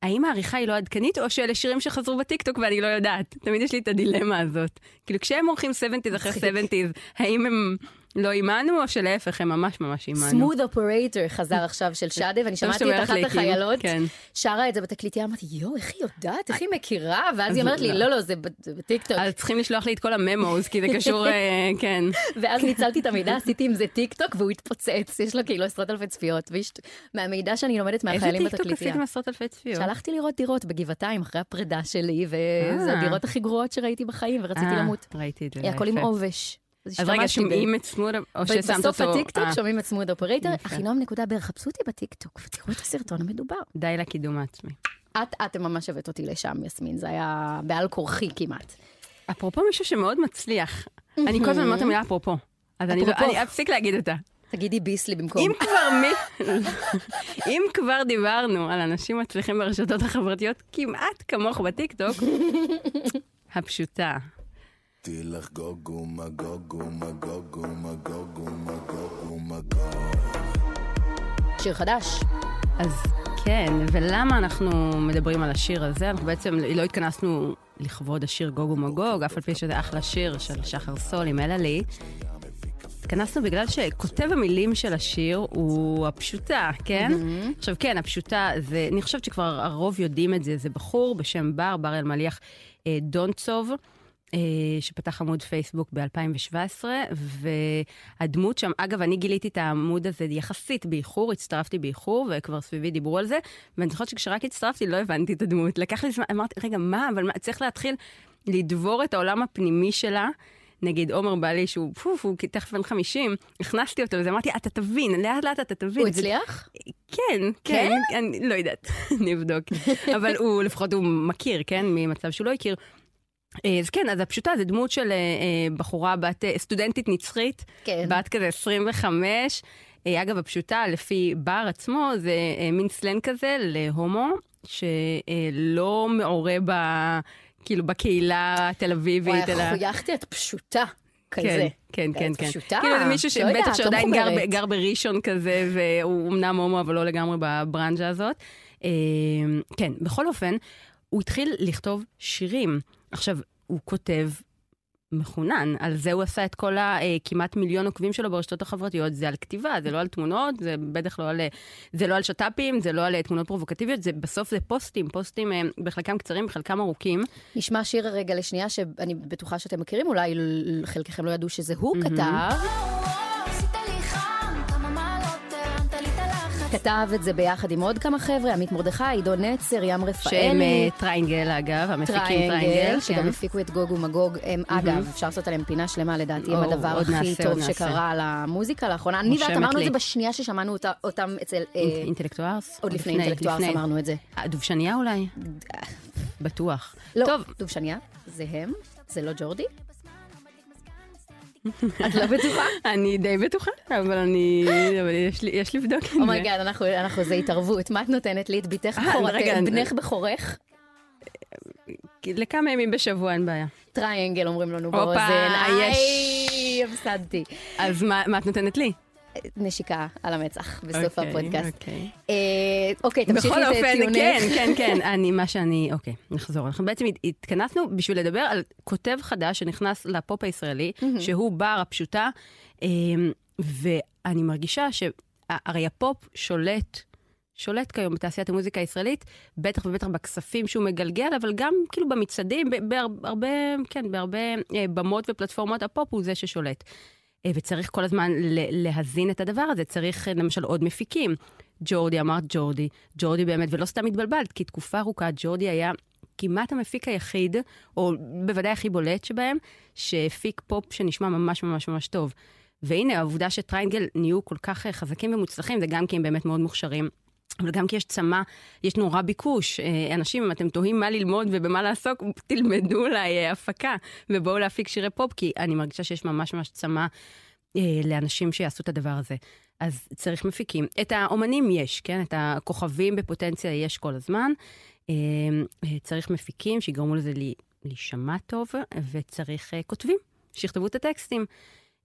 האם העריכה היא לא עדכנית, או שאלה שירים שחזרו בטיקטוק ואני לא יודעת? תמיד יש לי את הדילמה הזאת. כאילו, כשהם עורכים 70's אחרי 70's, האם הם לא עימנו, או שלהפך, הם ממש ממש עימנו? smooth operator חזר עכשיו של שדה, ואני שמעתי את אחת החיילות, כן. שרה את זה בתקליטייה, אמרתי, יואו, איך היא יודעת, איך היא מכירה? ואז היא אומרת לי, לא, לא, זה ב- זה בטיקטוק. אז צריכים לשלוח לי את כל ה memos, כי זה קשור, אה, כן. ואז ניצלתי את המידע, עשיתי עם זה טיקטוק, והוא התפוצץ, יש לו כאילו עשרות אלפי צפיות. מהמידע שאני לומדת איזה מהחיילים טיקטוק בתקליטייה. עשית עם עשרות אלפי צפיות? שהלכתי לראות דירות בגבעתיים אחרי הפרידה שלי, וזה אה. הדירות הכי גרועות שראיתי בחיים, ורציתי למות. ראיתי את זה. הכל עם יפה. עובש. אז רגע, שומעים את smooth, או ששמת אותו... בסוף הטיקטוק אה, שומעים את smooth operator, יפה. אחינועם נקודה בר, חפשו אותי בטיקטוק ותראו את הסרטון המדובר. די לקידום העצמי. את, את ממש הבאת אותי לשם, יסמין, זה היה בעל כורחי כמעט. אפרופו מישהו שמאוד מצליח, אני כל הזמן אומרת את המילה אפרופו. אז לא-. אני אפסיק להגיד אותה. תגידי ביסלי במקום. אם כבר מי... אם כבר דיברנו על אנשים מצליחים ברשתות החברתיות, כמעט כמוך בטיקטוק, הפשוטה. תלך גוגו מגוגו מגוגו מגוגו מגוגו מגוגו שיר חדש. אז כן, ולמה אנחנו מדברים על השיר הזה? אנחנו בעצם לא התכנסנו לכבוד השיר גוגו מגוג, אף על פי שזה אחלה שיר של שחר סול עם אלעלי. התכנסנו בגלל שכותב המילים של השיר הוא הפשוטה, כן? Mm-hmm. עכשיו כן, הפשוטה זה, אני חושבת שכבר הרוב יודעים את זה, זה בחור בשם בר, בר אלמליח אה, דונצוב. אה, שפתח עמוד פייסבוק ב-2017, והדמות שם, אגב, אני גיליתי את העמוד הזה יחסית באיחור, הצטרפתי באיחור, וכבר סביבי דיברו על זה, ואני זוכרת שכשרק הצטרפתי לא הבנתי את הדמות. לקח לי זמן, אמרתי, רגע, מה, אבל מה, צריך להתחיל לדבור את העולם הפנימי שלה. נגיד עומר בעלי, שהוא פוף, הוא תכף בן 50, הכנסתי אותו לזה, אמרתי, אתה תבין, לאט לאט אתה תבין. הוא הצליח? כן, כן, אני לא יודעת, אני אבדוק. אבל הוא, לפחות הוא מכיר, כן, ממצב שהוא לא הכיר. אה, אז כן, אז הפשוטה זה דמות של אה, אה, בחורה בת, סטודנטית נצחית, כן. בת כזה 25. אה, אגב, הפשוטה, לפי בר עצמו, זה מין סלנג כזה להומו, שלא מעורה ב... כאילו בקהילה התל אביבית, וואי, איך חויכתי את פשוטה. כזה. כן, כן, כן. פשוטה. כאילו זה מישהו לא שבטח לא שעדיין גר, גר בראשון כזה, והוא אמנם הומו, אבל לא לגמרי בברנז'ה הזאת. כן, בכל אופן, הוא התחיל לכתוב שירים. עכשיו, הוא כותב מחונן, על זה הוא עשה את כל הכמעט מיליון עוקבים שלו ברשתות החברתיות, זה על כתיבה, זה לא על תמונות, זה בטח לא על, זה לא על שת"פים, זה לא על תמונות פרובוקטיביות, זה בסוף זה פוסטים, פוסטים אה, בחלקם קצרים, בחלקם ארוכים. נשמע שיר רגע לשנייה, שאני בטוחה שאתם מכירים, אולי חלקכם לא ידעו שזה הוא כתב. כתב את זה ביחד עם עוד כמה חבר'ה, עמית מרדכי, עידו נצר, ים שהם רפאלי. אה, טריינגל אגב, המפיקים טריינגל. שגם כן. הפיקו את גוג ומגוג. אגב, אפשר לעשות עליהם פינה שלמה, לדעתי, הם הדבר הכי טוב. שקרה למוזיקה לאחרונה. אני ואת אמרנו את. זה בשנייה ששמענו אותם אצל... אה, אינ- אינטלקטוארס? עוד לפני אינטלקטוארס. אמרנו את זה. אה, דובשניה אולי? בטוח. לא, דובשניה, זה הם? זה לא ג'ורדי? את לא בטוחה? אני די בטוחה, אבל אני... אבל יש לי- יש לבדוק את זה. oh my god, אנחנו, אנחנו, זה התערבות. מה את נותנת לי? את בתך אה, בכורך, אני- בנך בכורך? לכמה ימים בשבוע אין בעיה. טריינגל אומרים לנו הופה, באוזן. יש. איי, הפסדתי. אז מה את נותנת לי? נשיקה על המצח בסוף אוקיי, הפודקאסט. אוקיי. אה, אוקיי, תמשיכי בכל את טיעונך. כן, כן, כן, אני, מה שאני, אוקיי, נחזור. אנחנו בעצם הת- התכנסנו בשביל לדבר על כותב חדש שנכנס לפופ הישראלי, שהוא בר הפשוטה, אה, ואני מרגישה שהרי הפופ שולט. שולט כיום בתעשיית המוזיקה הישראלית, בטח ובטח בכספים שהוא מגלגל, אבל גם כאילו במצעדים, בהרבה, כן, בהרבה אה, במות ופלטפורמות, הפופ הוא זה ששולט. אה, וצריך כל הזמן להזין את הדבר הזה, צריך אה, למשל עוד מפיקים. ג'ורדי, אמרת ג'ורדי, ג'ורדי באמת, ולא סתם התבלבלת, כי תקופה ארוכה ג'ורדי היה כמעט המפיק היחיד, או בוודאי הכי בולט שבהם, שהפיק פופ שנשמע ממש ממש ממש טוב. והנה, העובדה שטריינגל נהיו כל כך אה, חזקים ומוצלחים, זה גם כי הם באמת מאוד מוכשרים. אבל גם כי יש צמא, יש נורא ביקוש. אה, אנשים, אם אתם תוהים מה ללמוד ובמה לעסוק, תלמדו אולי אה, הפקה, ובואו להפיק שירי פופ, כי אני מרגישה שיש ממש ממש צמא אה, לאנשים שיעשו את הדבר הזה. אז צריך מפיקים. את האומנים יש, כן? את הכוכבים בפוטנציה יש כל הזמן. צריך מפיקים שיגרמו לזה להישמע טוב, וצריך כותבים שיכתבו את הטקסטים.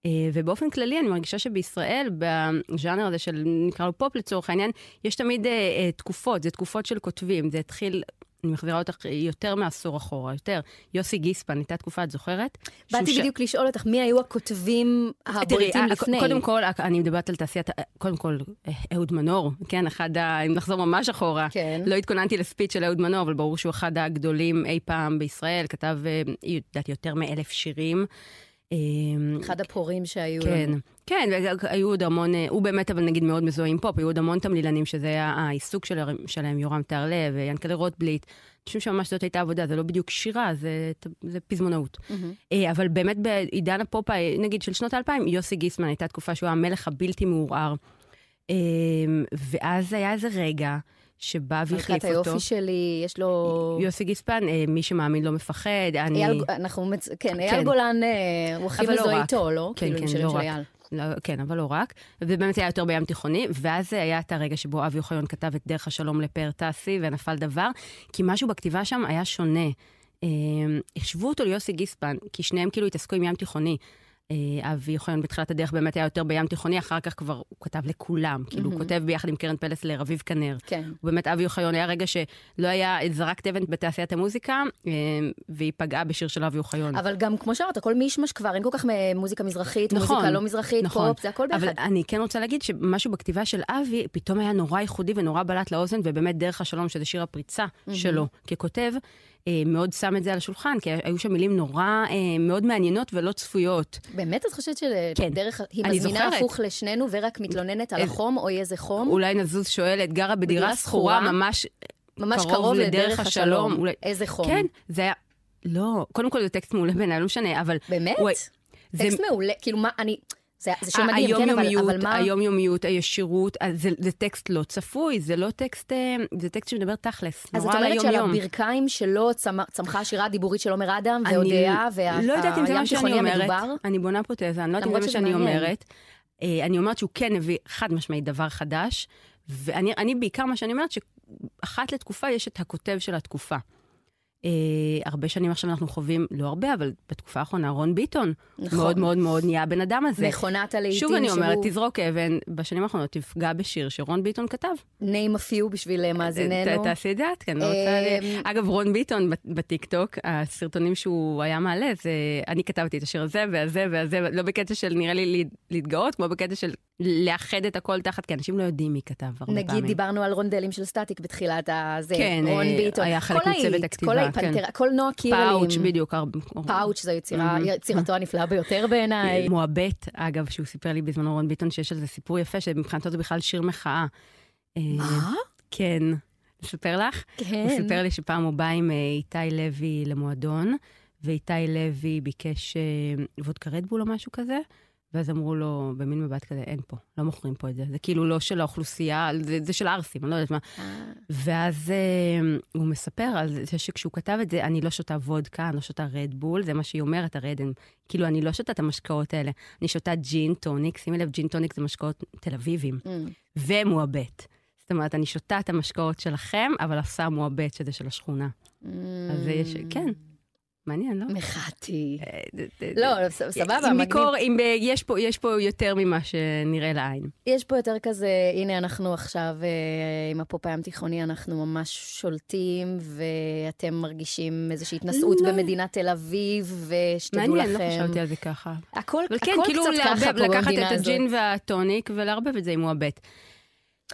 אה, ובאופן כללי, אני מרגישה שבישראל, בז'אנר הזה של, נקרא לו פופ לצורך העניין, יש תמיד אה, תקופות, זה תקופות של כותבים. זה התחיל, אני מחזירה אותך יותר מעשור אחורה, יותר. יוסי גיספן, הייתה תקופה, את זוכרת? באתי שהוא ש- בדיוק לשאול אותך, מי היו הכותבים הבולטים לפני? קודם כל, אני מדברת על תעשיית, קודם כל, אה, אהוד מנור, כן, אחד ה... אם נחזור ממש אחורה. כן. לא התכוננתי לספיץ' של אהוד מנור, אבל ברור שהוא אחד הגדולים אי פעם בישראל, כתב, יודעת, יותר מאלף שירים. אה, אחד הפורים שהיו כן, לנו. כן, והיו עוד המון, אה, הוא באמת, אבל נגיד מאוד מזוהה עם פופ, היו עוד המון תמלילנים שזה היה העיסוק שלהם, שלהם יורם טהרלב, ינקלה רוטבליט. חושבת שממש זאת הייתה עבודה, זה לא בדיוק שירה, זה, זה פזמונאות. אה, אבל באמת בעידן הפופ, אה, נגיד של שנות האלפיים, יוסי גיסמן הייתה תקופה שהוא המלך הבלתי מעורער. אה, ואז היה איזה רגע שבא והחליף מלכת אותו. היופי שלי, יש לו... יוסי גיספן, אה, מי שמאמין לא מפחד, אני... אייל, אנחנו, מצ... כן, כן. אייל גולן, אה, הוא הכי לא מזוהה רק. איתו, לא? כן, כאילו, כן, לא רק. אייל. לא, כן, אבל לא רק. ובאמת היה יותר בים תיכוני, ואז זה היה את הרגע שבו אבי אוחיון כתב את דרך השלום לפאר טסי ונפל דבר, כי משהו בכתיבה שם היה שונה. אה, השוו אותו ליוסי גיספן, כי שניהם כאילו התעסקו עם ים תיכוני. אה, אבי אוחיון בתחילת הדרך באמת היה יותר בים תיכוני, אחר כך כבר הוא כתב לכולם. כאילו, הוא מהמם. כותב ביחד עם קרן פלס לרביב כנר. כן. הוא באמת, אבי אוחיון היה רגע שלא היה, זרקת אבן בתעשיית המוזיקה, אה, והיא פגעה בשיר של אבי אוחיון. אבל גם, כמו שאמרת, הכל מישמש כבר, אין כל כך מ- מוזיקה מזרחית, נכון, מוזיקה לא מזרחית, נכון. פופ, זה הכל ביחד. אבל אני כן רוצה להגיד שמשהו בכתיבה של אבי פתאום היה נורא ייחודי ונורא בלט לאוזן, ובאמת דרך השלום, שזה שיר הפריצה שלו ככותב, אה, מאוד שם את זה על השולחן, כי היו שם מילים נורא אה, מאוד מעניינות ולא צפויות. באמת את חושבת כן. שדרך, היא מזמינה זוכרת. הפוך לשנינו ורק מתלוננת על איזה- החום, אוי איזה חום? אולי נזוז שואלת, גרה בדירה שכורה? ממש ממש קרוב לדרך השלום. אולי- איזה חום. כן, זה היה... לא, קודם כל זה טקסט מעולה בעיניי, לא משנה, אבל... באמת? הוא- זה- טקסט מעולה, כאילו מה, אני... זה זה שיר מדהים, כן, אבל- אבל מה... היומיומיות, הישירות, אז זה, זה טקסט לא צפוי, זה לא טקסט, אה, זה טקסט שמדבר תכלס, אז את נורא על אומרת שעל. הברכיים שלו צמ- צמחה השירה הדיבורית של עומר אדם אני והודיה, לא יודעת אם זה והים תיכוני המדובר? אני בונה פה תזה, אני לא יודעת אם זה מה שאני. אומרת. אה, אני אומרת שהוא כן הביא חד משמעית דבר חדש, ואני אני בעיקר מה שאני אומרת, שאחת לתקופה יש את הכותב של התקופה. אה, הרבה שנים עכשיו אנחנו חווים, לא הרבה, אבל בתקופה האחרונה, רון ביטון. נכון. מאוד מאוד מאוד נהיה הבן אדם הזה. מכונת הלהיטים שוב אני אומרת, שהוא תזרוק אבן, בשנים האחרונות תפגע בשיר שרון ביטון כתב. name a few בשביל אה, מאזיננו. תעשי את זה את, כן, לא רוצה... ל- אגב, רון ביטון בטיקטוק, הסרטונים שהוא היה מעלה, זה... אני כתבתי את השיר הזה והזה והזה, לא בקטע של נראה לי להת- להתגאות, כמו בקטע של לאחד את הכל תחת, כי אנשים לא יודעים מי כתב הרבה נגיד פעמים. דיברנו על רונדלים של סטטיק בתחילת הזה, כן, רון אה, ביטון. היה חלק מצוות הכתיבה, ההיט, כן. נועה קירל עם. פאוץ', בדיוק. פאוץ' זו יצירה, מהמם. יצירתו הנפלאה ביותר בעיניי. מועבט, אגב, שהוא סיפר לי בזמנו, רון ביטון, שיש על זה סיפור יפה, שמבחינתו זה בכלל שיר מחאה. אה, מה? כן. לספר לך? כן. הוא סיפר לי שפעם הוא בא עם אה, איתי לוי למועדון, ואיתי לוי ביקש אה, וודקה רדבול או משהו כזה, ואז אמרו לו, במין מבט כזה, אין פה, לא מוכרים פה את זה. זה כאילו לא של האוכלוסייה, זה, זה של הערסים, אני לא יודעת מה. אה, ואז אה, הוא מספר על זה שכשהוא כתב את זה, אני לא שותה וודקה, אני לא שותה רדבול, זה מה שהיא אומרת, הרדן. כאילו, אני לא שותה את המשקאות האלה, אני שותה ג'ין טוניק, שימי לב, ג'ין טוניק זה משקאות תל אביבים, אמ, ומועבט. זאת אומרת, אני שותה את המשקאות שלכם, אבל עושה מועבט, שזה של השכונה. אז יש, כן, מעניין, לא? מחאתי. אה, לא, סבבה, מגניב. מקור, אה, יש פה- יש פה יותר ממה שנראה לעין. יש פה יותר כזה, הנה אנחנו עכשיו אה, עם הפופ הים תיכוני, אנחנו ממש שולטים, ואתם מרגישים איזושהי התנשאות לא. במדינת תל אביב, ושתדעו מעניין, לא לכם. חשבתי על זה ככה. הכל, אבל כן, כאילו קצת ככה פה לקחת במדינה את הזאת. הג'ין והטוניק ולערבב את זה עם מועבט.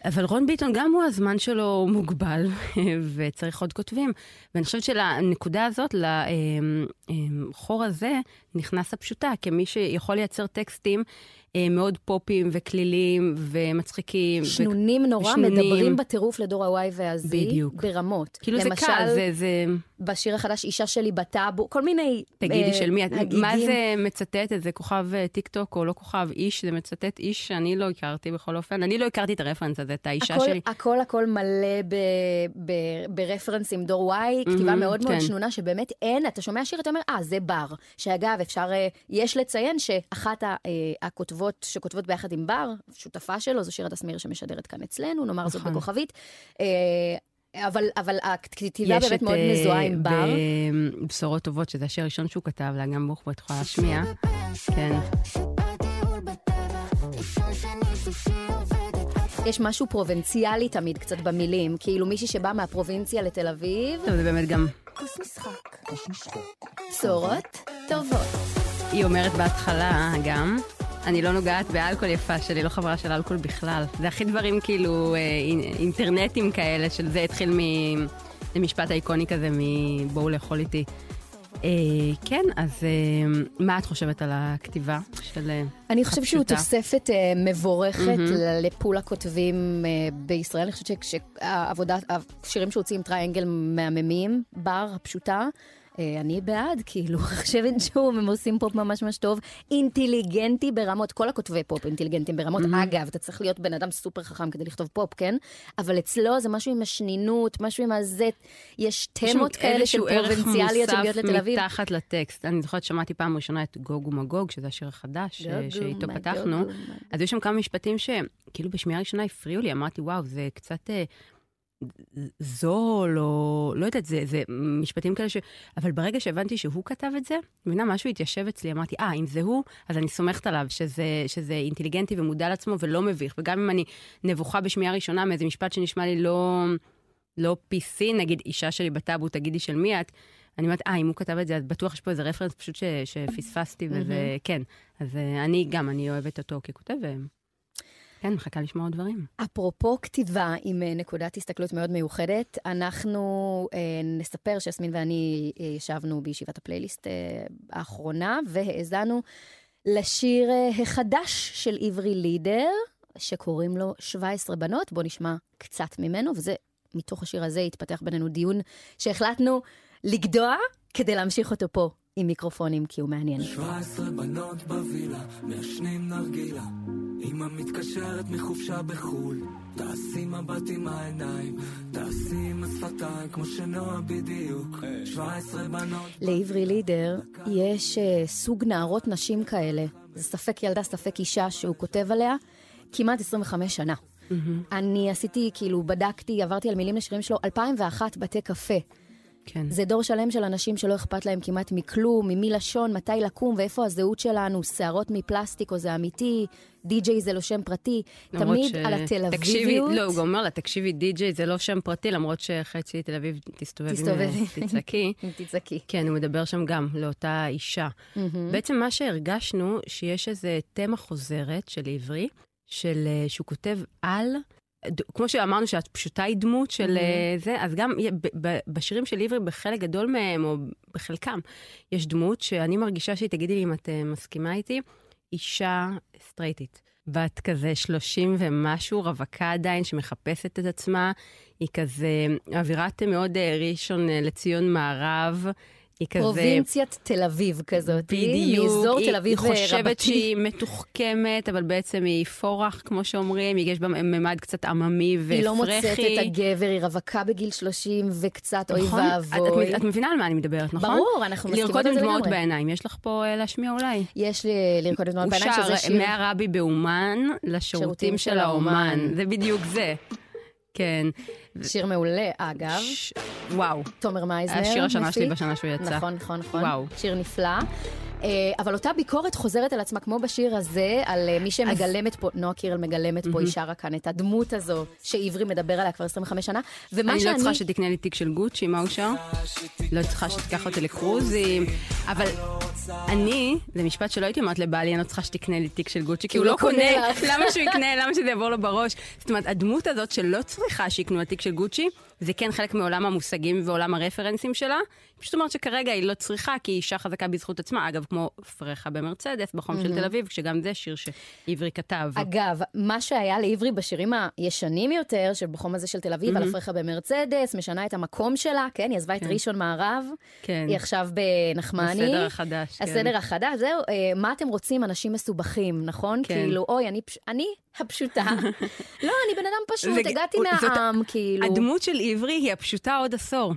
אבל רון ביטון, גם הוא, הזמן שלו מוגבל, וצריך עוד כותבים. ואני חושבת שלנקודה הזאת, לחור הזה, נכנס הפשוטה, כמי שיכול לייצר טקסטים אה, מאוד פופיים וכלילים ומצחיקים. ו- שנונים נורא, ושנונים. מדברים בטירוף לדור ה-Y וה-Z, בדיוק. ברמות. כאילו זה למשל, קל, זה... זה... בשיר החדש, אישה שלי בטאבו, כל מיני תגידי, אה, של מי? הגיגים. מה זה מצטט? איזה כוכב אה, טיק טוק או לא כוכב? איש, זה מצטט איש שאני לא הכרתי בכל אופן. אני לא הכרתי את הרפרנס הזה, את האישה הכל, שלי. הכל הכל מלא ב, ב, ברפרנסים דור Y, כתיבה מהמם, מאוד מאוד כן. שנונה, שבאמת אין, אתה שומע שיר, אתה אומר, אה, זה בר. שאגב, אפשר, אה, יש לציין שאחת ה- הכותבות שכותבות ביחד עם בר, שותפה שלו, זו שירת אסמיר שמשדרת כאן אצלנו, נאמר זאת נכון. בכוכבית. אה, אבל, אבל הכתיבה יש באמת את, מאוד אה, מזוהה עם בר. בבשורות טובות, שזה השיר הראשון שהוא כתב, לאגם בוכבו, את יכולה להשמיע. כן. יש משהו פרובינציאלי תמיד קצת במילים, כאילו מישהי שבאה מהפרובינציה לתל אביב, טוב, זה באמת גם... כוס משחק. בשורות טובות. היא אומרת בהתחלה גם, אני לא נוגעת באלכוהול יפה שלי, לא חברה של אלכוהול בכלל. זה הכי דברים כאילו אה, אינ- אינטרנטים כאלה, של זה התחיל ממשפט האיקוני כזה, מבואו לאכול איתי. אה, כן, אז אה, מה את חושבת על הכתיבה של אה, אני חושבת שהוא הפשוטה? תוספת מבורכת ל pool הכותבים בישראל. אני חושבת שהעבודה, השירים שהוציא עם טריאנגל מהממים, בר הפשוטה. אה, אני בעד, כאילו, חושבת שהוא, הם עושים פופ ממש ממש טוב, אינטליגנטי ברמות, כל הכותבי פופ אינטליגנטים ברמות. אגב, אתה צריך להיות בן אדם סופר חכם כדי לכתוב פופ, כן? אבל אצלו זה משהו עם השנינות, משהו עם הזה, יש יש תמות כאלה של פרובינציאליות שמגיעות לתל אביב. מתחת לטקסט. אני זוכרת שמעתי פעם ראשונה את גוג ומגוג, שזה השיר החדש אה, שאיתו פתחנו. אז היו שם כמה משפטים שכאילו בשמיעה ראשונה הפריעו לי, אמרתי, וואו, זה קצת... אה, זול, או לא יודעת, זה, זה משפטים כאלה ש... אבל ברגע שהבנתי שהוא כתב את זה, מבינה, משהו התיישב אצלי, אמרתי, אה, אם זה הוא, אז אני סומכת עליו שזה, שזה אינטליגנטי ומודע לעצמו ולא מביך. וגם אם אני נבוכה בשמיעה ראשונה מאיזה משפט שנשמע לי לא, לא PC, נגיד, אישה שלי בטאבו, תגידי של מי את, אני אומרת, אה, אם הוא כתב את זה, אז בטוח יש פה איזה רפרנס פשוט ש, שפספסתי, וזה, כן. אז אה, אני גם, אני אוהבת אותו ככותב. כן, מחכה לשמוע עוד דברים. אפרופו כתיבה עם אה, נקודת הסתכלות מאוד מיוחדת, אנחנו אה, נספר שיסמין ואני אה, ישבנו בישיבת הפלייליסט אה, האחרונה והאזנו לשיר אה, החדש של עברי לידר, שקוראים לו 17 בנות. בואו נשמע קצת ממנו, וזה, מתוך השיר הזה התפתח בינינו דיון שהחלטנו לגדוע כדי להמשיך אותו פה עם מיקרופונים, כי הוא מעניין. 17 בנות בווילה, מעשנים נרגילה. אמא מתקשרת מחופשה בחו"ל. תעשי מבט עם העיניים, תעשי עם השפתיים, כמו שנועה בדיוק. 17 בנות... לעברי לידר יש uh, סוג נערות נשים כאלה. זה ספק ילדה, ספק אישה שהוא כותב עליה כמעט 25 שנה. אני עשיתי, כאילו, בדקתי, עברתי על מילים לשירים שלו, 2001 בתי קפה. כן. זה דור שלם של אנשים שלא אכפת להם כמעט מכלום, ממי לשון, מתי לקום ואיפה הזהות שלנו, שערות מפלסטיק או זה אמיתי, די-ג'יי זה לא שם פרטי. תמיד ש- על התל תקשיבי, אביביות. לא, הוא אומר לה, תקשיבי, די.ג'יי זה לא שם פרטי, למרות שחצי תל אביב תסתובב עם תסתובב. אה, תצעקי. תצעקי. כן, הוא מדבר שם גם לאותה אישה. בעצם מה שהרגשנו, שיש איזה תמה חוזרת של עברי, של, אה, שהוא כותב על, כמו שאמרנו שאת פשוטה היא דמות של אה, זה, אז גם בשירים של עברי, בחלק גדול מהם, או בחלקם, יש דמות שאני מרגישה שהיא, תגידי לי אם את אה, מסכימה איתי, אישה סטרייטית. בת כזה 30 ומשהו, רווקה עדיין, שמחפשת את עצמה. היא כזה אווירת מאוד אה, ראשון לציון מערב. היא כזה... פרובינציית תל אביב כזאת. בדיוק. מאזור תל אביב היא חושבת רבתי. שהיא מתוחכמת, אבל בעצם היא פורח, כמו שאומרים. יש בה ממד קצת עממי ופרחי. היא לא מוצאת את הגבר, היא רווקה בגיל 30 וקצת, אוי נכון? את- ואבוי. את, את מבינה על מה אני מדברת, נכון? ברור, אנחנו מסכימות לרקוד על עם זה דמעות לגמרי. בעיניים. יש לך פה אה, להשמיע אולי? יש לי לרקוד את דמעות הוא בעיניים, שזה שר שיר... מהרבי באומן לשירותים שירותים של. האומן. זה בדיוק זה. כן. שיר מעולה, אגב. ש- וואו. תומר מייזנר. השיר השנה שלי מפיק. בשנה שהוא יצא. נכון, נכון, נכון. וואו. שיר נפלא. אה, אבל אותה ביקורת חוזרת על עצמה, כמו בשיר הזה, על אה, מי שמגלמת פה, נועה קירל מגלמת פה, היא שרה כאן את הדמות הזו, שעברי מדבר עליה כבר 25 שנה. ומה אני שאני... לא צריכה שתקנה לי תיק של גוצ'י, מה הוא שר? לא צריכה שתיקח אותי לקרוזים, אבל אני, זה משפט שלא הייתי אומרת לבעלי, אני לא צריכה שתקנה לי תיק של גוצ'י, כי הוא לא קונה, לך. למה שהוא יקנה, למה שזה יעבור לו בראש? זאת אומרת, הדמות הזאת שלא צריכה שיקנו לה תיק של גוצ'י, זה כן חלק מעולם המושגים ועולם הרפרנסים שלה. היא פשוט אומרת שכרגע היא לא צריכה, כי היא אישה חזקה בזכות עצמה. אגב, כמו פרחה במרצדס, בחום של תל אביב, שגם זה שיר שעברי כתב. אגב, מה שהיה לעברי בשירים הישנים יותר, שבחום הזה של תל אביב, על הפרחה במרצדס, משנה את המקום שלה, כן, היא עזבה את כן. ראשון מערב, כן. היא עכשיו בנחמני. הסדר החדש, כן. הסדר החדש, זהו, אה, מה אתם רוצים, אנשים מסובכים, נכון? כן. כאילו, אוי, אני אני הפשוטה. לא, אני בן אדם פשוט, זה- הגעתי זאת- מהעם, כאילו. הדמות של עברי היא הפשוטה עוד עשור.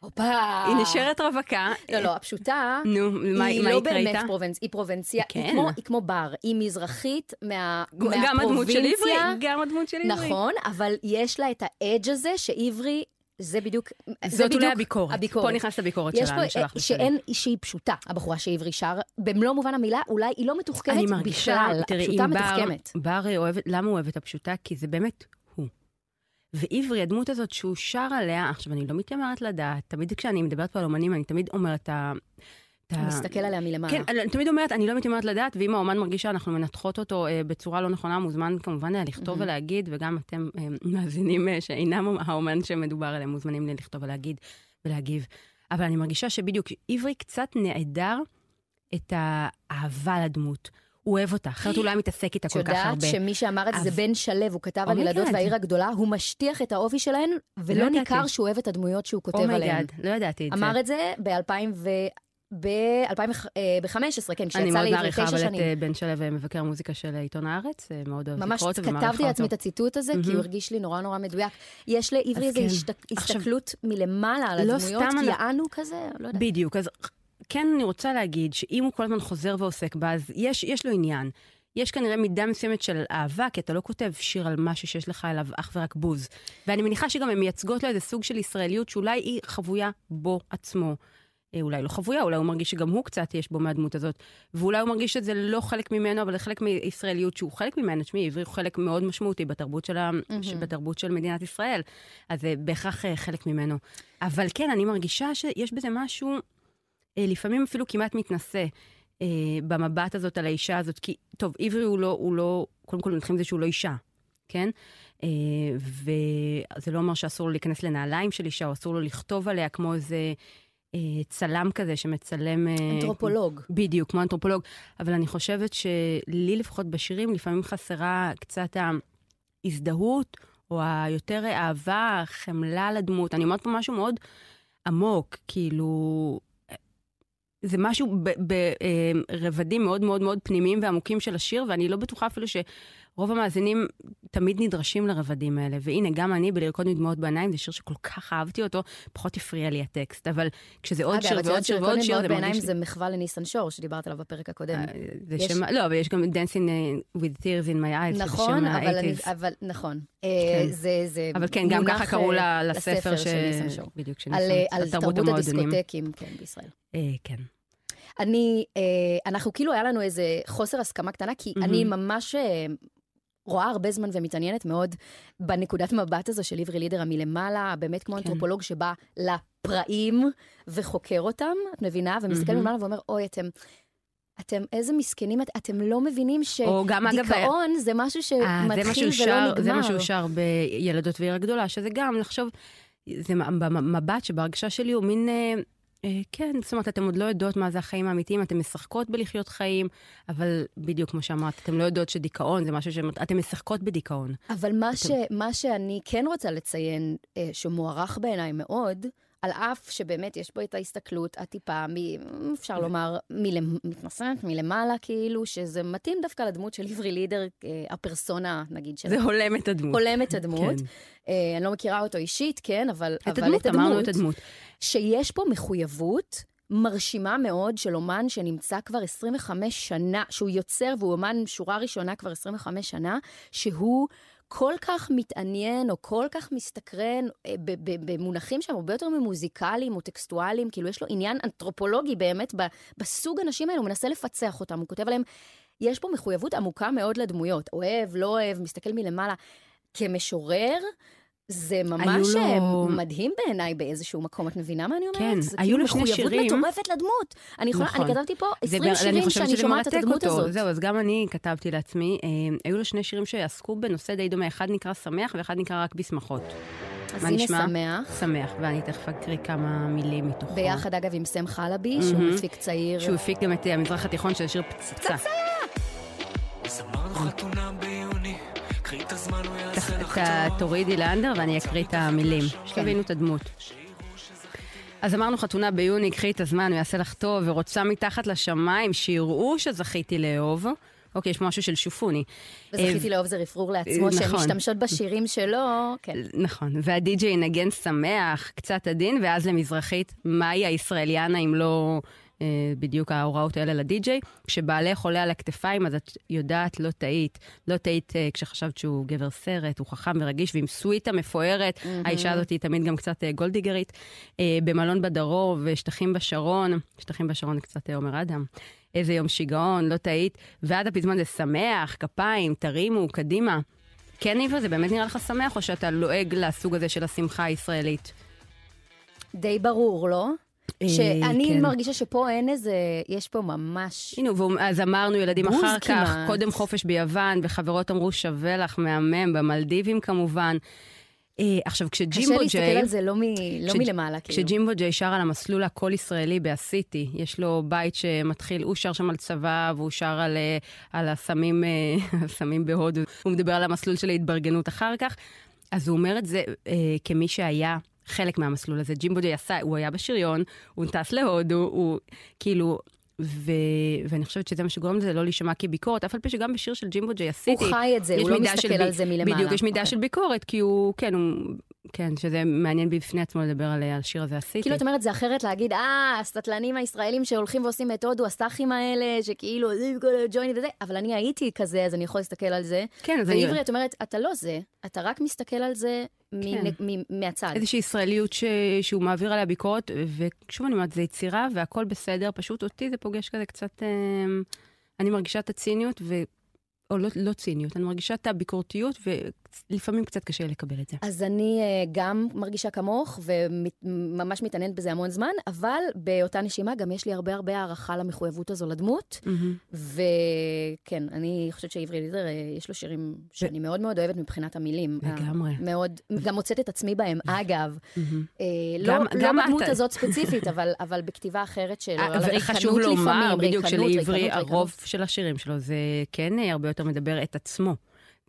הופה. היא נשארת רווקה. לא, לא, הפשוטה, נו, מה היא לא באמת? פרובנצ... היא פרובנציה, כן. היא כמו- היא כמו בר, היא מזרחית מה- גם הדמות של עברי, מהפרובינציה. גם הדמות של עברי. נכון, אבל יש לה את האדג' הזה שעברי, זה בדיוק, זה זאת אולי בדיוק הביקורת. הביקורת. פה נכנסת הביקורת יש שלנו, פה שלך אה, ושלי. שאין, שהיא פשוטה, הבחורה שעברי שר, במלוא מובן המילה, אולי היא לא מתוחכמת אני מרגישה, בכלל, תראי, הפשוטה אם בר. בר אוהבת, למה הוא אוהב את הפשוטה? כי זה באמת הוא. ועברי, הדמות הזאת שהוא שר עליה, עכשיו, אני לא מתיימרת לדעת, תמיד כשאני מדברת פה על אומנים, אני תמיד אומרת, ה- את ה- הוא מסתכל עליה מלמעלה. כן, אני תמיד אומרת, אני לא מתיימרת לדעת, ואם האומן מרגיש שאנחנו מנתחות אותו אה, בצורה לא נכונה, מוזמן כמובן אה, לכתוב ולהגיד, וגם אתם אה, מאזינים אה, שאינם האומן שמדובר עליהם, מוזמנים לי לכתוב ולהגיד ולהגיב. אבל אני מרגישה שבדיוק עברי קצת נעדר את האהבה לדמות. הוא אוהב אותה, אחרת הוא לא היה מתעסק איתה את כל כך הרבה. יודעת שמי שאמר את זה זה בן שלו, הוא כתב על ילדות. והעיר הגדולה, הוא משטיח את האופי שלהן, ולא לא. ניכר שהוא אוהב את הדמויות שהוא כותב עליהן. oh my god, לא ידעתי את זה. אמר את זה ב-2000 ו... ב-2015, כן, אני כשיצא מאוד לעברי מעריכה, תשע אבל את שנים. אה, בן שלו מבקר המוזיקה של עיתון הארץ, אה, מאוד אוהבת ממש לקרוא אותו ומעריכה כתבתי לעצמי את אותו. הציטוט הזה, כי. הוא הרגיש לי נורא נורא מדויק. יש לעברי איזו כן. הסתכלות מלמעלה על לא הדמויות, כי אני- יענו כזה, לא יודעת. בדיוק, אז כן אני רוצה להגיד שאם הוא כל הזמן חוזר ועוסק בה, אז יש, יש לו עניין. יש כנראה מידה מסוימת של אהבה, כי אתה לא כותב שיר על משהו שיש לך אליו אך ורק בוז. ואני מניחה שגם הן מייצגות לו איזה סוג של ישראליות שאולי היא חבויה בו עצמו. אה, אולי לא חבויה, אולי הוא מרגיש שגם הוא קצת יש בו מהדמות הזאת. ואולי הוא מרגיש שזה לא חלק ממנו, אבל זה חלק מישראליות שהוא חלק ממנו. תשמעי, עברי הוא חלק מאוד משמעותי בתרבות של, ה... mm-hmm. בתרבות של מדינת ישראל. אז זה בהכרח אה, חלק ממנו. אבל כן, אני מרגישה שיש בזה משהו, אה, לפעמים אפילו כמעט מתנשא. אה, במבט הזאת על האישה הזאת, כי, טוב, עברי הוא לא, הוא לא, קודם כל נתחיל עם זה שהוא לא אישה, כן? אה, וזה לא אומר שאסור לו להיכנס לנעליים של אישה, או אסור לו לכתוב עליה כמו איזה אה, צלם כזה שמצלם... אה, אנתרופולוג. בדיוק, כמו אנתרופולוג. אבל אני חושבת שלי לפחות בשירים לפעמים חסרה קצת ההזדהות, או היותר אהבה, חמלה לדמות. אני אומרת פה משהו מאוד עמוק, כאילו... זה משהו ברבדים מאוד מאוד מאוד פנימיים ועמוקים של השיר, ואני לא בטוחה אפילו שרוב המאזינים תמיד נדרשים לרבדים האלה. והנה, גם אני בלרקוד מדמעות בעיניים, זה שיר שכל כך אהבתי אותו, פחות הפריע לי הטקסט. אבל כשזה עוד שיר ועוד שיר ועוד שיר, זה. לי... זה מחווה לניסן שור, שדיברת עליו בפרק הקודם. זה יש... שם... לא, אבל יש גם Dancing with Tears in my eyes, נכון, אבל, אני, אבל נכון. כן. זה, זה אבל כן, גם ככה קראו לספר של ניסן שור. בדיוק, של ניסן. על, על תרבות הדיסקוטקים, כן, בישראל. כן. אני, אה, אנחנו כאילו, היה לנו איזה חוסר הסכמה קטנה, כי mm-hmm. אני ממש אה, רואה הרבה זמן ומתעניינת מאוד בנקודת מבט הזו של עברי לידר המלמעלה, באמת כמו כן. אנתרופולוג שבא לפראים וחוקר אותם, את מבינה? ומסתכל mm-hmm. מלמעלה ואומר, אוי, אתם... אתם איזה מסכנים, את, אתם לא מבינים שדיכאון זה משהו שמתחיל ולא נגמר. זה מה שאושר בילדות ועיר הגדולה, שזה גם לחשוב, זה במבט שבהרגשה שלי הוא מין... אה, כן, זאת אומרת, אתם עוד לא יודעות מה זה החיים האמיתיים, אתן משחקות בלחיות חיים, אבל בדיוק כמו שאמרת, אתן לא יודעות שדיכאון זה משהו שאתן משחקות בדיכאון. אבל מה, אתם... ש, מה שאני כן רוצה לציין, אה, שמוערך בעיניי מאוד, על אף שבאמת יש בו את ההסתכלות הטיפה, מ, אפשר לומר, מלמ, מתנשאת, מלמעלה כאילו, שזה מתאים דווקא לדמות של עברי לידר, אה, הפרסונה, נגיד. של... זה הולם את הדמות. הולם את הדמות. כן. אה, אני לא מכירה אותו אישית, כן, אבל את אבל הדמות, את הדמות. אמרנו את הדמות. שיש פה מחויבות מרשימה מאוד של אומן שנמצא כבר 25 שנה, שהוא יוצר והוא אומן שורה ראשונה כבר 25 שנה, שהוא... כל כך מתעניין או כל כך מסתקרן אה, במונחים שהם הרבה יותר ממוזיקליים או טקסטואליים, כאילו יש לו עניין אנתרופולוגי באמת בסוג אנשים האלו, הוא מנסה לפצח אותם, הוא כותב עליהם, יש פה מחויבות עמוקה מאוד לדמויות, אוהב, לא אוהב, מסתכל מלמעלה. כמשורר, זה ממש לו... מדהים בעיניי באיזשהו מקום, את מבינה מה אני אומרת? כן, זה היו כאילו לו שני שירים. מחויבות מטורפת לדמות. אני, יכולה, נכון. אני כתבתי פה 20 שירים שאני שומעת את הדמות אותו. הזאת. זהו, אז גם אני כתבתי לעצמי. אה, היו לו שני שירים שעסקו בנושא די דומה, אחד נקרא שמח ואחד נקרא רק בשמחות. אז הנה נשמע? שמח. שמח, ואני תכף אקריא כמה מילים מתוכו. ביחד, אגב, עם סם חלבי, mm-hmm. שהוא מפיק צעיר. שהוא הפיק גם את המזרח התיכון של השיר פצצה. פצצה! תורידי לאנדר ואני אקריא את המילים. שתבינו את הדמות. אז אמרנו חתונה ביוני, קחי את הזמן, הוא יעשה לך טוב, ורוצה מתחת לשמיים, שיראו שזכיתי לאהוב. אוקיי, יש משהו של שופוני. וזכיתי לאהוב זה רפרור לעצמו, שהן משתמשות בשירים שלו, כן. נכון, והדי-ג'יי ינגן שמח, קצת עדין, ואז למזרחית, מהי הישראליאנה אם לא אה, בדיוק ההוראות האלה לדי-ג'יי. כשבעלך עולה על הכתפיים, אז את יודעת, לא טעית. לא טעית אה, כשחשבת שהוא גבר סרט, הוא חכם ורגיש, ועם סוויטה מפוארת, mm-hmm. האישה הזאת היא תמיד גם קצת אה, גולדיגרית. במלון בדרום ושטחים בשרון, שטחים בשרון קצת עומר אדם. איזה יום שיגעון, לא טעית. ועד הפזמון זה שמח, כפיים, תרימו, קדימה. כן, ניבה, זה באמת נראה לך שמח, או שאתה לועג לסוג הזה של השמחה הישראלית? די ברור, לא? שאני כן. מרגישה שפה אין איזה, יש פה ממש... הנה, אז אמרנו ילדים אחר כמעט. כך, קודם חופש ביוון, וחברות אמרו שווה לך, מהמם, במלדיבים כמובן. Uh, עכשיו, כשג'ימבו ג'יי... קשה להסתכל על זה לא, מ, לא מלמעלה, כאילו. כשג'ימבו ג'יי שר על המסלול הכל ישראלי בהסיטי, יש לו בית שמתחיל, הוא שר שם על צבא, והוא שר על, uh, על הסמים, הסמים בהודו. הוא מדבר על המסלול של ההתברגנות אחר כך. אז הוא אומר את זה uh, כמי שהיה חלק מהמסלול הזה. ג'ימבו ג'יי עשה, הוא היה בשריון, הוא טס להודו, הוא כאילו... ו... ואני חושבת שזה מה שגורם לזה לא להישמע כביקורת, אף על פי שגם בשיר של ג'ימבו ג'יי עשיתי. הוא חי את זה, הוא לא מסתכל ב... על זה מלמעלה. בדיוק, יש מידה okay. אוקיי. של ביקורת, כי הוא, כן, הוא כן, שזה מעניין בפני עצמו לדבר על השיר הזה עשיתי. כאילו, את אומרת, זה אחרת להגיד, אה, הסטטלנים הישראלים שהולכים ועושים את הודו, הסאחים האלה, שכאילו, זה כל הג'וינט וזה, אבל אני הייתי כזה, אז אני יכול להסתכל על זה. כן, אז אני... ועברי, את אומרת, אתה לא זה, אתה רק מסתכל על זה כן. מהצד. איזושהי ישראליות. שהוא מעביר עליה ביקורת, ושוב אני אומרת, זה יצירה והכל בסדר, פשוט אותי זה פוגש כזה קצת... אמ, אני מרגישה את הציניות. או לא, לא ציניות, אני מרגישה את הביקורתיות, ולפעמים קצת קשה לקבל את זה. אז אני אה, גם מרגישה כמוך, וממש מתעניינת בזה המון זמן, אבל באותה נשימה גם יש לי הרבה הרבה הערכה למחויבות הזו לדמות. מהמם. וכן, אני חושבת שעברי לידר, אה, יש לו שירים שאני מאוד מאוד אוהבת מבחינת המילים. לגמרי. מאוד, גם מוצאת את עצמי בהם, אגב. מהמם. אה, גם- לא, גם לא את. בדמות הזאת ספציפית, אבל, אבל בכתיבה אחרת שלו, על אה, הריקנות וחשוב לפעמים, לומר, בדיוק, ריקנות, שלעברי ריקנות, הרוב של השירים שלו זה כן הרבה יותר מדבר את עצמו.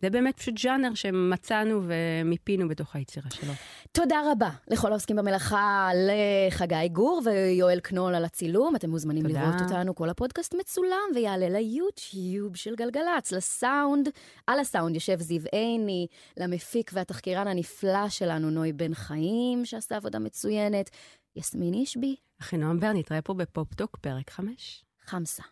זה באמת פשוט ז'אנר שמצאנו ומיפינו בתוך היצירה שלו. תודה רבה לכל העוסקים במלאכה, לחגי גור ויואל קנול על הצילום. אתם מוזמנים תודה. לראות אותנו, כל הפודקאסט מצולם ויעלה ליוטיוב של גלגלצ, לסאונד. על הסאונד יושב זיו עיני, למפיק והתחקירן הנפלא שלנו, נוי בן חיים, שעשה עבודה מצוינת. יסמין אישבי, אחינועם בר, נתראה פה בפופ-טוק, פרק 5. חמסה.